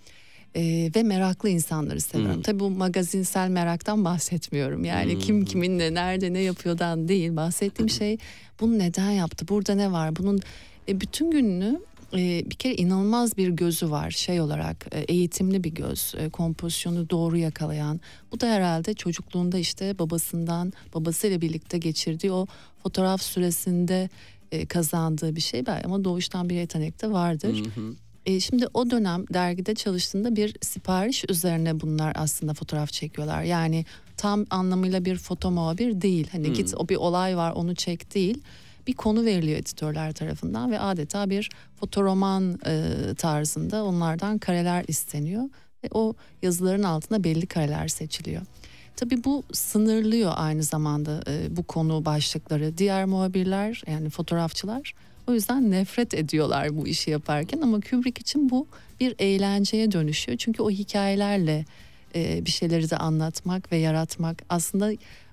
Ee, ve meraklı insanları seviyorum. Hmm. Tabii bu magazinsel meraktan bahsetmiyorum. Yani kim Hmm. kiminle nerede ne yapıyordan değil. Bahsettiğim şey bunu neden yaptı? Burada ne var? Bunun e, bütün gününü e, bir kere inanılmaz bir gözü var şey olarak e, eğitimli bir göz e, kompozisyonu doğru yakalayan bu da herhalde çocukluğunda işte babasından babasıyla birlikte geçirdiği o fotoğraf süresinde e, kazandığı bir şey belki ama doğuştan bir yetenek de vardır. Hı hı. E, şimdi o dönem dergide çalıştığında bir sipariş üzerine bunlar aslında fotoğraf çekiyorlar. Yani tam anlamıyla bir foto muhabir değil. Hani Hmm. git o bir olay var onu çek değil. Bir konu veriliyor editörler tarafından ve adeta bir fotoroman e, tarzında onlardan kareler isteniyor. Ve o yazıların altında belli kareler seçiliyor. Tabii bu sınırlıyor aynı zamanda e, bu konu başlıkları. Diğer muhabirler yani fotoğrafçılar o yüzden nefret ediyorlar bu işi yaparken ama Kubrick için bu bir eğlenceye dönüşüyor. Çünkü o hikayelerle e, bir şeyleri de anlatmak ve yaratmak aslında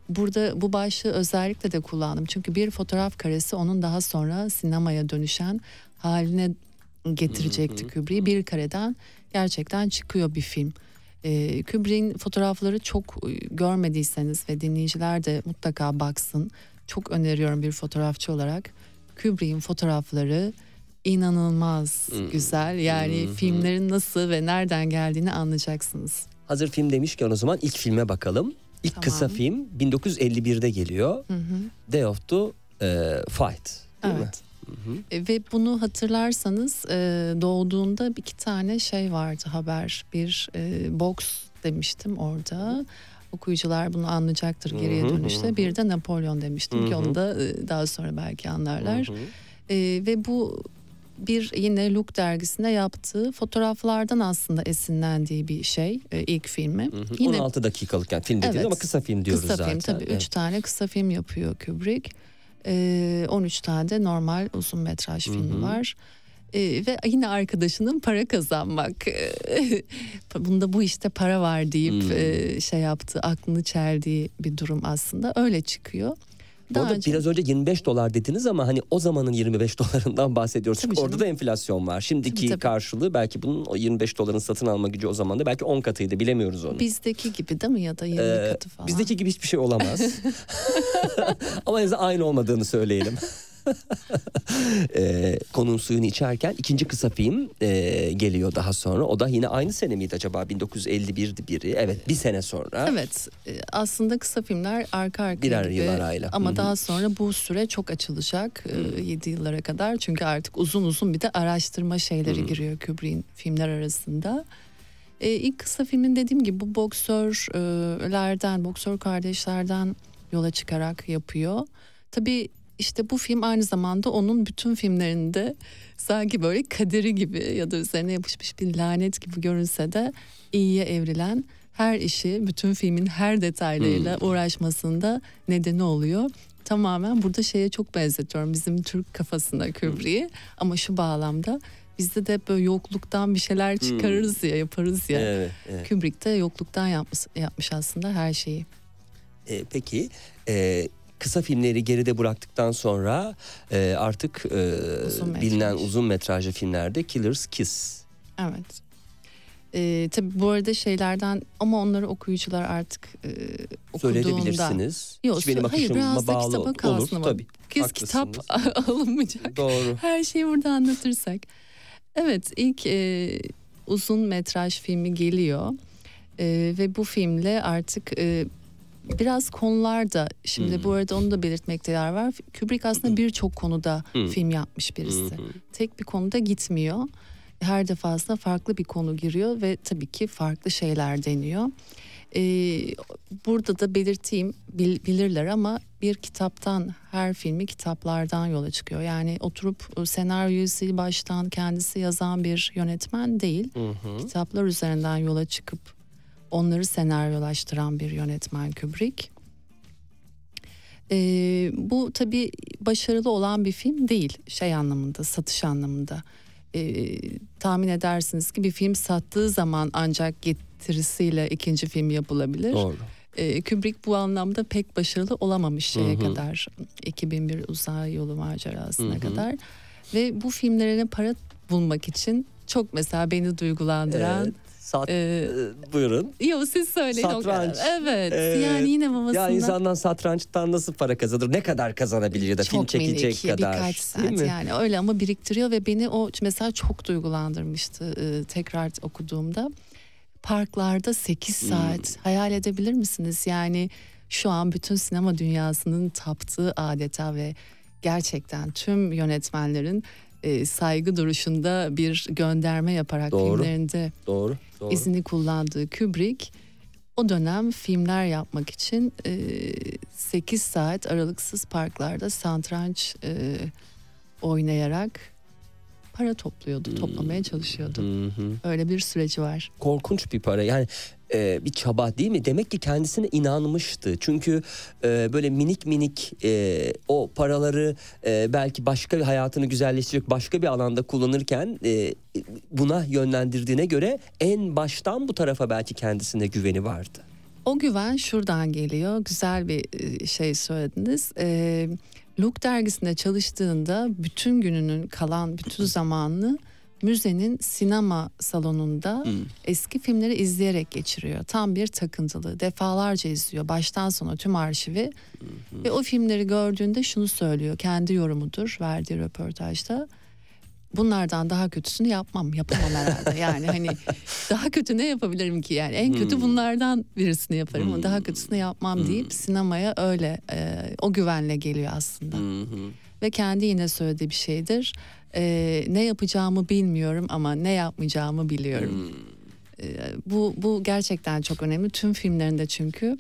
burada bu başlığı özellikle de kullandım. Çünkü bir fotoğraf karesi onun daha sonra sinemaya dönüşen haline getirecekti Kubrick'i. Bir kareden gerçekten çıkıyor bir film. E, Kubrick'in fotoğrafları çok e, görmediyseniz ve dinleyiciler de mutlaka baksın. Çok öneriyorum bir fotoğrafçı olarak. Kubrick'in fotoğrafları inanılmaz Hmm. güzel. Yani Hmm. filmlerin nasıl ve nereden geldiğini anlayacaksınız. Hazır film demişken o zaman ilk filme bakalım. İlk Tamam. kısa film 1951'de geliyor. Hı hı. Day of the e, Fight. Değil mi? Evet. Hı hı. E, Ve bunu hatırlarsanız e, doğduğunda iki tane şey vardı haber. Bir e, box demiştim orada. Okuyucular bunu anlayacaktır geriye dönüşte. Bir de Napolyon demiştim ki Hı hı. onu da e, daha sonra belki anlarlar. Hı hı. E, ve bu bir yine Look dergisinde yaptığı fotoğraflardan aslında esinlendiği bir şey e, ilk filmi. Hı hı. Yine 16 dakikalık yani film dediğiniz Evet. ama kısa film diyoruz kısa zaten. film tabii. Evet. Üç tane kısa film yapıyor Kubrick. Ee, 13 tane de normal uzun metraj Hı filmi var. Ee, ve yine arkadaşının para kazanmak. ee, Bunda bu işte para var deyip Hmm. e, şey yaptı, aklını çeldiği bir durum aslında. Öyle çıkıyor. Bu Daha arada önce- biraz önce 25 dolar dediniz ama hani o zamanın 25 dolarından bahsediyoruz. Tabii Çünkü orada canım. da enflasyon var. Şimdiki Tabii, tabii. karşılığı belki bunun o 25 doların satın alma gücü o zaman da belki 10 katıydı bilemiyoruz onu. Bizdeki gibi değil mi ya da 20 Ee, katı falan. Bizdeki gibi hiçbir şey olamaz. Ama en aynı olmadığını söyleyelim. ee, konunun suyunu içerken ikinci kısa film e, geliyor daha sonra. O da yine aynı sene miydi acaba? 1951'di biri. Evet bir sene sonra. Evet e, aslında kısa filmler arka arkaya Birer gibi yıl arayla. ama Hı hı. daha sonra bu süre çok açılacak 7 yıllara kadar çünkü artık uzun uzun bir de araştırma şeyleri giriyor Kubrick'in filmler arasında. E, ilk kısa filmin dediğim gibi bu boksörlerden, boksör kardeşlerden yola çıkarak yapıyor. Tabii işte bu film aynı zamanda onun bütün filmlerinde sanki böyle kaderi gibi ya da üzerine yapışmış bir lanet gibi görünse de iyiye evrilen her işi bütün filmin her detaylarıyla uğraşmasında nedeni oluyor. Tamamen burada şeye çok benzetiyorum bizim Türk kafasına Kubrick'i ama şu bağlamda bizde de böyle yokluktan bir şeyler çıkarırız ya yaparız ya. Evet, evet. Kubrick de yokluktan yapmış, yapmış aslında her şeyi. Ee, peki e, kısa filmleri geride bıraktıktan sonra e, artık e, Uzun bilinen uzun metrajlı filmlerde Killer's Kiss. Evet. Ee, tabii bu arada şeylerden ama onları okuyucular artık e, okuduğunda... Söyleyebilirsiniz. Yok, Hiç benim hayır biraz da bağlı kitaba olur. kalsın ama. Tabii. Kez kitap alınmayacak. Doğru. Her şeyi burada anlatırsak. Evet ilk e, uzun metraj filmi geliyor. E, ve bu filmle artık e, biraz konular da şimdi Hmm. bu arada onu da belirtmekte yer var. Kubrick aslında birçok konuda Hmm. film yapmış birisi. Hı. Tek bir konuda gitmiyor. Her defasında farklı bir konu giriyor ve tabii ki farklı şeyler deniyor. Ee, burada da belirteyim bil- bilirler ama bir kitaptan her filmi kitaplardan yola çıkıyor. Yani oturup e, senaryoyu sil baştan kendisi yazan bir yönetmen değil. Hı hı. Kitaplar üzerinden yola çıkıp onları senaryolaştıran bir yönetmen Kubrick. Ee, bu tabii başarılı olan bir film değil şey anlamında satış anlamında. Ee, tahmin edersiniz ki bir film sattığı zaman ancak getirisiyle ikinci film yapılabilir. Doğru. Ee, Kubrick bu anlamda pek başarılı olamamış şeye Hı hı. kadar 2001 uzay yolu macerasına Hı hı. kadar ve bu filmlerine para bulmak için çok mesela beni duygulandıran Evet. Sat, Ee, buyurun. Yo siz söyleyin. Satranç. Evet. Evet. Yani yine babasından. Ya insandan satrançtan nasıl para kazanır? Ne kadar kazanabilir ya da film çok çekecek minik, kadar. birkaç saat yani öyle ama biriktiriyor ve beni o mesela çok duygulandırmıştı e, tekrar okuduğumda. Parklarda 8 Hmm. saat hayal edebilir misiniz? Yani şu an bütün sinema dünyasının taptığı adeta ve gerçekten tüm yönetmenlerin e, saygı duruşunda bir gönderme yaparak Doğru. filmlerinde Doğru. Doğru. izini kullandığı Kubrick o dönem filmler yapmak için e, 8 saat aralıksız parklarda satranç e, oynayarak para topluyordu, toplamaya çalışıyordu. Hı hı. Öyle bir süreci var. korkunç bir para. Yani e, bir çaba değil mi? Demek ki kendisine inanmıştı. Çünkü e, böyle minik minik e, o paraları e, belki başka bir hayatını güzelleştirecek başka bir alanda kullanırken e, buna yönlendirdiğine göre en baştan bu tarafa belki kendisine güveni vardı. O güven şuradan geliyor. Güzel bir e, şey söylediniz. E, Look dergisinde çalıştığında bütün gününün kalan bütün zamanını müzenin sinema salonunda eski filmleri izleyerek geçiriyor. Tam bir takıntılı. Defalarca izliyor. Baştan sona tüm arşivi. Ve o filmleri gördüğünde şunu söylüyor. Kendi yorumudur verdiği röportajda. Bunlardan daha kötüsünü yapmam. Yapamam herhalde. Yani hani daha kötü ne yapabilirim ki? Yani en kötü bunlardan birisini yaparım ama daha kötüsünü yapmam deyip sinemaya öyle e, o güvenle geliyor aslında. Ve kendi yine söylediği bir şeydir. E, ne yapacağımı bilmiyorum ama ne yapmayacağımı biliyorum. E, bu bu gerçekten çok önemli. Tüm filmlerinde çünkü.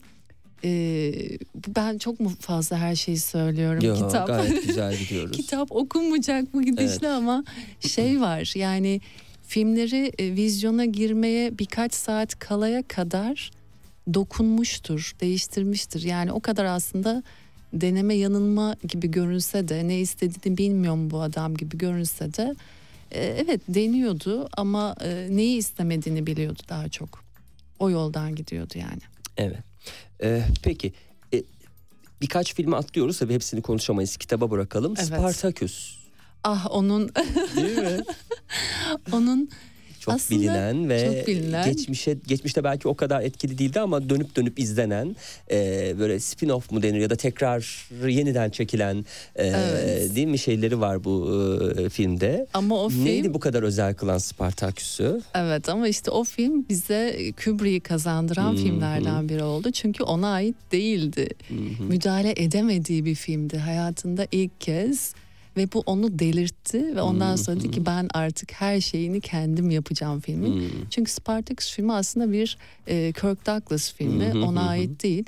E, bu- ben çok mu fazla her şeyi söylüyorum. Yo, Kitap. Gayet güzel gidiyoruz. Kitap okunmayacak bu gidişle ama şey var yani filmleri e, vizyona girmeye birkaç saat kalaya kadar dokunmuştur, değiştirmiştir. Yani o kadar aslında deneme yanılma gibi görünse de ne istediğini bilmiyorum bu adam gibi görünse de e, evet deniyordu ama e, neyi istemediğini biliyordu daha çok. O yoldan gidiyordu yani. Evet. Ee, peki e, birkaç filmi atlıyoruz tabii hepsini konuşamayız. Kitaba bırakalım. Evet. Spartaküs. Ah onun Değil mi? onun Çok Aslında bilinen ve çok bilinen. geçmişe geçmişte belki o kadar etkili değildi ama dönüp dönüp izlenen e, böyle spin-off mu denir ya da tekrar yeniden çekilen e, Evet. değil mi şeyleri var bu e, filmde. ama o film Neydi bu kadar özel kılan Spartaküs'ü? Evet ama işte o film bize Kubrick'i kazandıran hı. filmlerden biri oldu. Çünkü ona ait değildi. Müdahale edemediği bir filmdi hayatında ilk kez. Ve bu onu delirtti ve ondan sonra dedi ki ben artık her şeyini kendim yapacağım filmin. Çünkü Spartacus filmi aslında bir e, Kirk Douglas filmi. Hı Ona ait değil.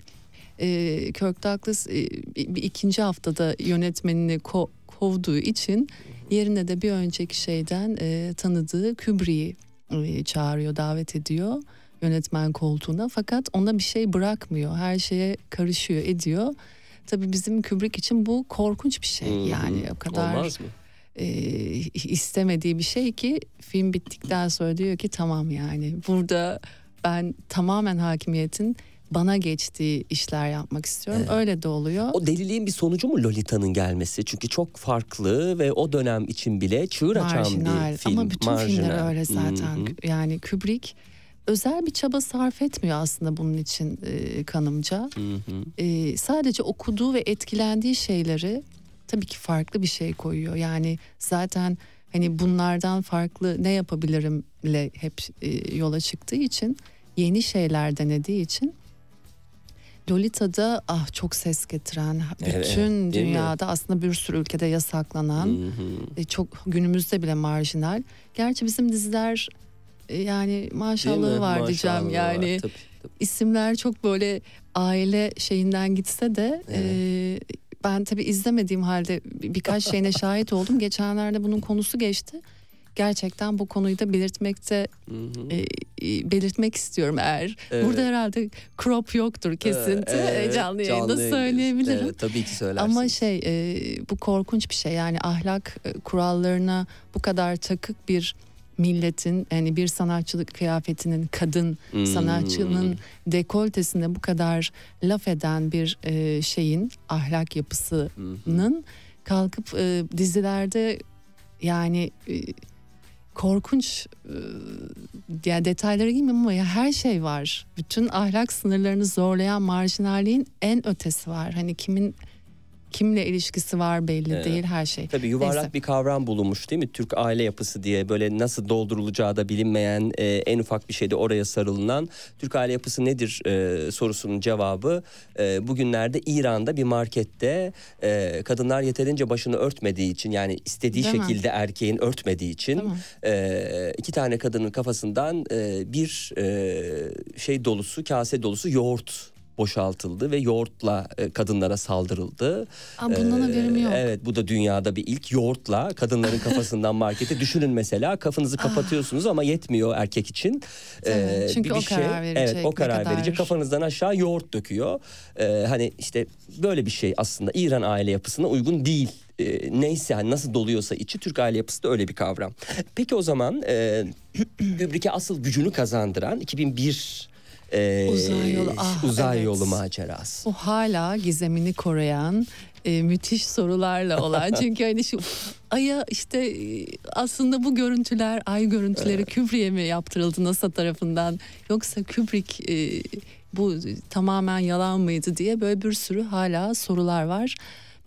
E, Kirk Douglas e, bir, bir ikinci haftada yönetmenini ko- kovduğu için yerine de bir önceki şeyden e, tanıdığı Kubrick'i e, çağırıyor, davet ediyor yönetmen koltuğuna. Fakat ona bir şey bırakmıyor. Her şeye karışıyor, ediyor. Tabii bizim Kubrick için bu korkunç bir şey. Hı. Yani o kadar Olmaz mı? e, istemediği bir şey ki film bittikten sonra diyor ki tamam yani burada ben tamamen hakimiyetin bana geçtiği işler yapmak istiyorum. Öyle de oluyor. O deliliğin bir sonucu mu Lolita'nın gelmesi? Çünkü çok farklı ve o dönem için bile çığır açan marjinal bir film. ama bütün Marjinal. filmler öyle zaten. Hı hı. Yani Kubrick özel bir çaba sarf etmiyor aslında bunun için e, kanımca. Hı hı. E, sadece okuduğu ve etkilendiği şeyleri tabii ki farklı bir şey koyuyor. Yani zaten hani bunlardan farklı ne yapabilirimle hep e, yola çıktığı için yeni şeyler denediği için Lolita'da ah çok ses getiren Evet, bütün mi? dünyada aslında bir sürü ülkede yasaklanan Hı hı. e, çok günümüzde bile marjinal. Gerçi bizim diziler yani maşallahı var diyeceğim Maşallah yani var, tabii, tabii. isimler çok böyle aile şeyinden gitse de e, ben tabii izlemediğim halde bir- birkaç şeyine şahit oldum. Geçenlerde bunun konusu geçti. Gerçekten bu konuyu da belirtmekte Hı hı. e, e, belirtmek istiyorum eğer. Evet. Burada herhalde crop yoktur kesinti. Evet, E, canlı yayında yayındayız. söyleyebilirim. Evet, tabii ki söylersiniz. Ama şey e, bu korkunç bir şey yani ahlak e, kurallarına bu kadar takık bir milletin yani bir sanatçılık kıyafetinin kadın Hmm. sanatçının dekoltesinde bu kadar laf eden bir e, şeyin ahlak yapısının kalkıp e, dizilerde yani e, korkunç e, yani detaylara girmiyorum ama ya her şey var. Bütün ahlak sınırlarını zorlayan marjinalliğin en ötesi var. Hani kimin kimle ilişkisi var belli Evet. değil her şey. Tabii yuvarlak Neyse. bir kavram bulunmuş değil mi? Türk aile yapısı diye böyle nasıl doldurulacağı da bilinmeyen e, en ufak bir şeyde oraya sarılınan Türk aile yapısı nedir e, sorusunun cevabı e, bugünlerde İran'da bir markette e, kadınlar yeterince başını örtmediği için yani istediği Değil mi? şekilde erkeğin örtmediği için e, iki tane kadının kafasından e, bir e, şey dolusu kase dolusu yoğurt boşaltıldı ve yoğurtla e, kadınlara saldırıldı. Aa, bundan Ee, haberim yok. Evet bu da dünyada bir ilk yoğurtla kadınların kafasından markete düşünün mesela kafanızı kapatıyorsunuz ama yetmiyor erkek için. Ah. Ee, çünkü o karar verecek, Evet o karar kadar- verecek kafanızdan aşağı yoğurt döküyor. Ee, hani işte böyle bir şey aslında İran aile yapısına uygun değil. Ee, neyse hani nasıl doluyorsa içi Türk aile yapısı da öyle bir kavram. Peki o zaman e, Kubrick'e asıl gücünü kazandıran 2001 e, Uzay yolu, ah, uzay evet. yolu macerası. O hala gizemini koruyan e, müthiş sorularla olan çünkü hani şu aya işte e, aslında bu görüntüler ay görüntüleri Kubrick'e mi yaptırıldı NASA tarafından yoksa Kubrick e, bu tamamen yalan mıydı diye böyle bir sürü hala sorular var.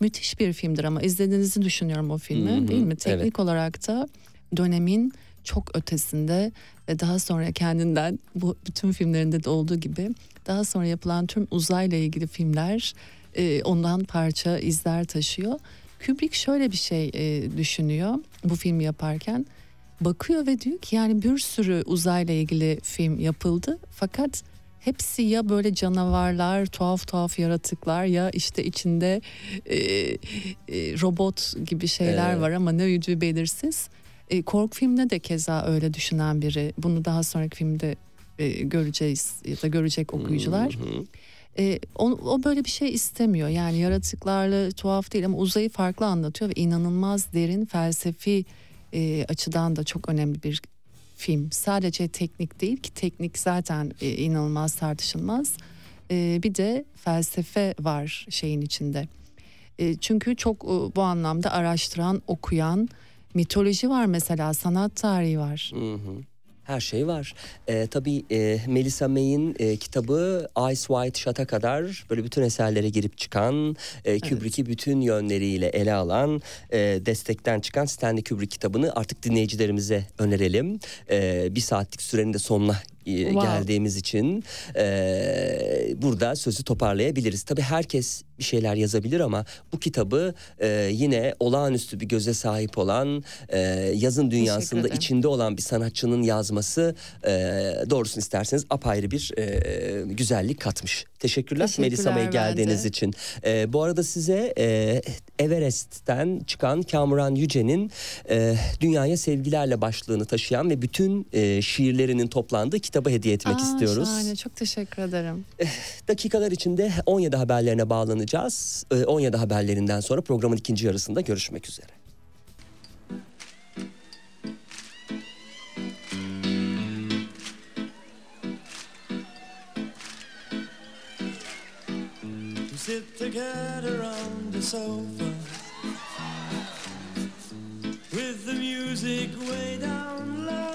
Müthiş bir filmdir ama izlediğinizi düşünüyorum o filmi Hı hı, değil mi? Teknik evet. olarak da dönemin çok ötesinde ve daha sonra kendinden bu bütün filmlerinde de olduğu gibi daha sonra yapılan tüm uzayla ilgili filmler e, ondan parça izler taşıyor. Kubrick şöyle bir şey e, düşünüyor bu filmi yaparken. Bakıyor ve diyor ki yani bir sürü uzayla ilgili film yapıldı fakat hepsi ya böyle canavarlar, tuhaf tuhaf yaratıklar ya işte içinde e, e, robot gibi şeyler Evet. var ama ne yücü belirsiz. E, korku filminde de keza öyle düşünen biri. Bunu daha sonraki filmde e, göreceğiz ya da görecek okuyucular. Hı hı. E, o, o böyle bir şey istemiyor. Yani yaratıklarla tuhaf değil ama uzayı farklı anlatıyor ve inanılmaz derin felsefi e, açıdan da çok önemli bir film. Sadece teknik değil ki teknik zaten e, inanılmaz tartışılmaz. E, bir de felsefe var şeyin içinde. E, çünkü çok e, bu anlamda araştıran, okuyan, mitoloji var mesela, sanat tarihi var. Hı hı. Her şey var. Ee, tabii e, Melissa May'in e, kitabı Ice White Shot'a kadar böyle bütün eserlere girip çıkan, e, Kubrick'i bütün yönleriyle ele alan, e, destekten çıkan Stanley Kubrick kitabını artık dinleyicilerimize önerelim. E, bir saatlik sürenin de sonuna Wow. geldiğimiz için e, burada sözü toparlayabiliriz. Tabii herkes bir şeyler yazabilir ama bu kitabı e, yine olağanüstü bir göze sahip olan, e, yazın dünyasında içinde olan bir sanatçının yazması e, doğrusunu isterseniz apayrı bir e, güzellik katmış. Teşekkürler, Teşekkürler Melisa ben geldiğiniz için. E, bu arada size e, Everest'ten çıkan Kamuran Yüce'nin e, Dünyaya Sevgilerle başlığını taşıyan ve bütün e, şiirlerinin toplandığı kitabı hediye etmek Aa, istiyoruz. Şahane, çok teşekkür ederim. Dakikalar içinde 17 haberlerine bağlanacağız. E, 17 haberlerinden sonra programın ikinci yarısında görüşmek üzere. Sit together on the sofa with the music way down low.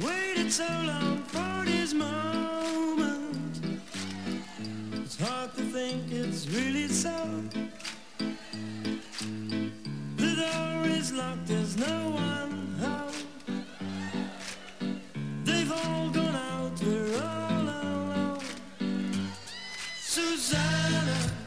Waited so long for this moment. It's hard to think it's really so. The door is locked, there's no one home. They've all gone out, we're all Rosanna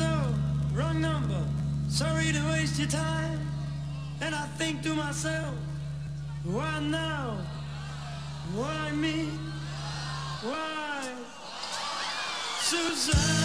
Oh, wrong number, sorry to waste your time. And I think to myself, why now? Why me? Why? Susanna,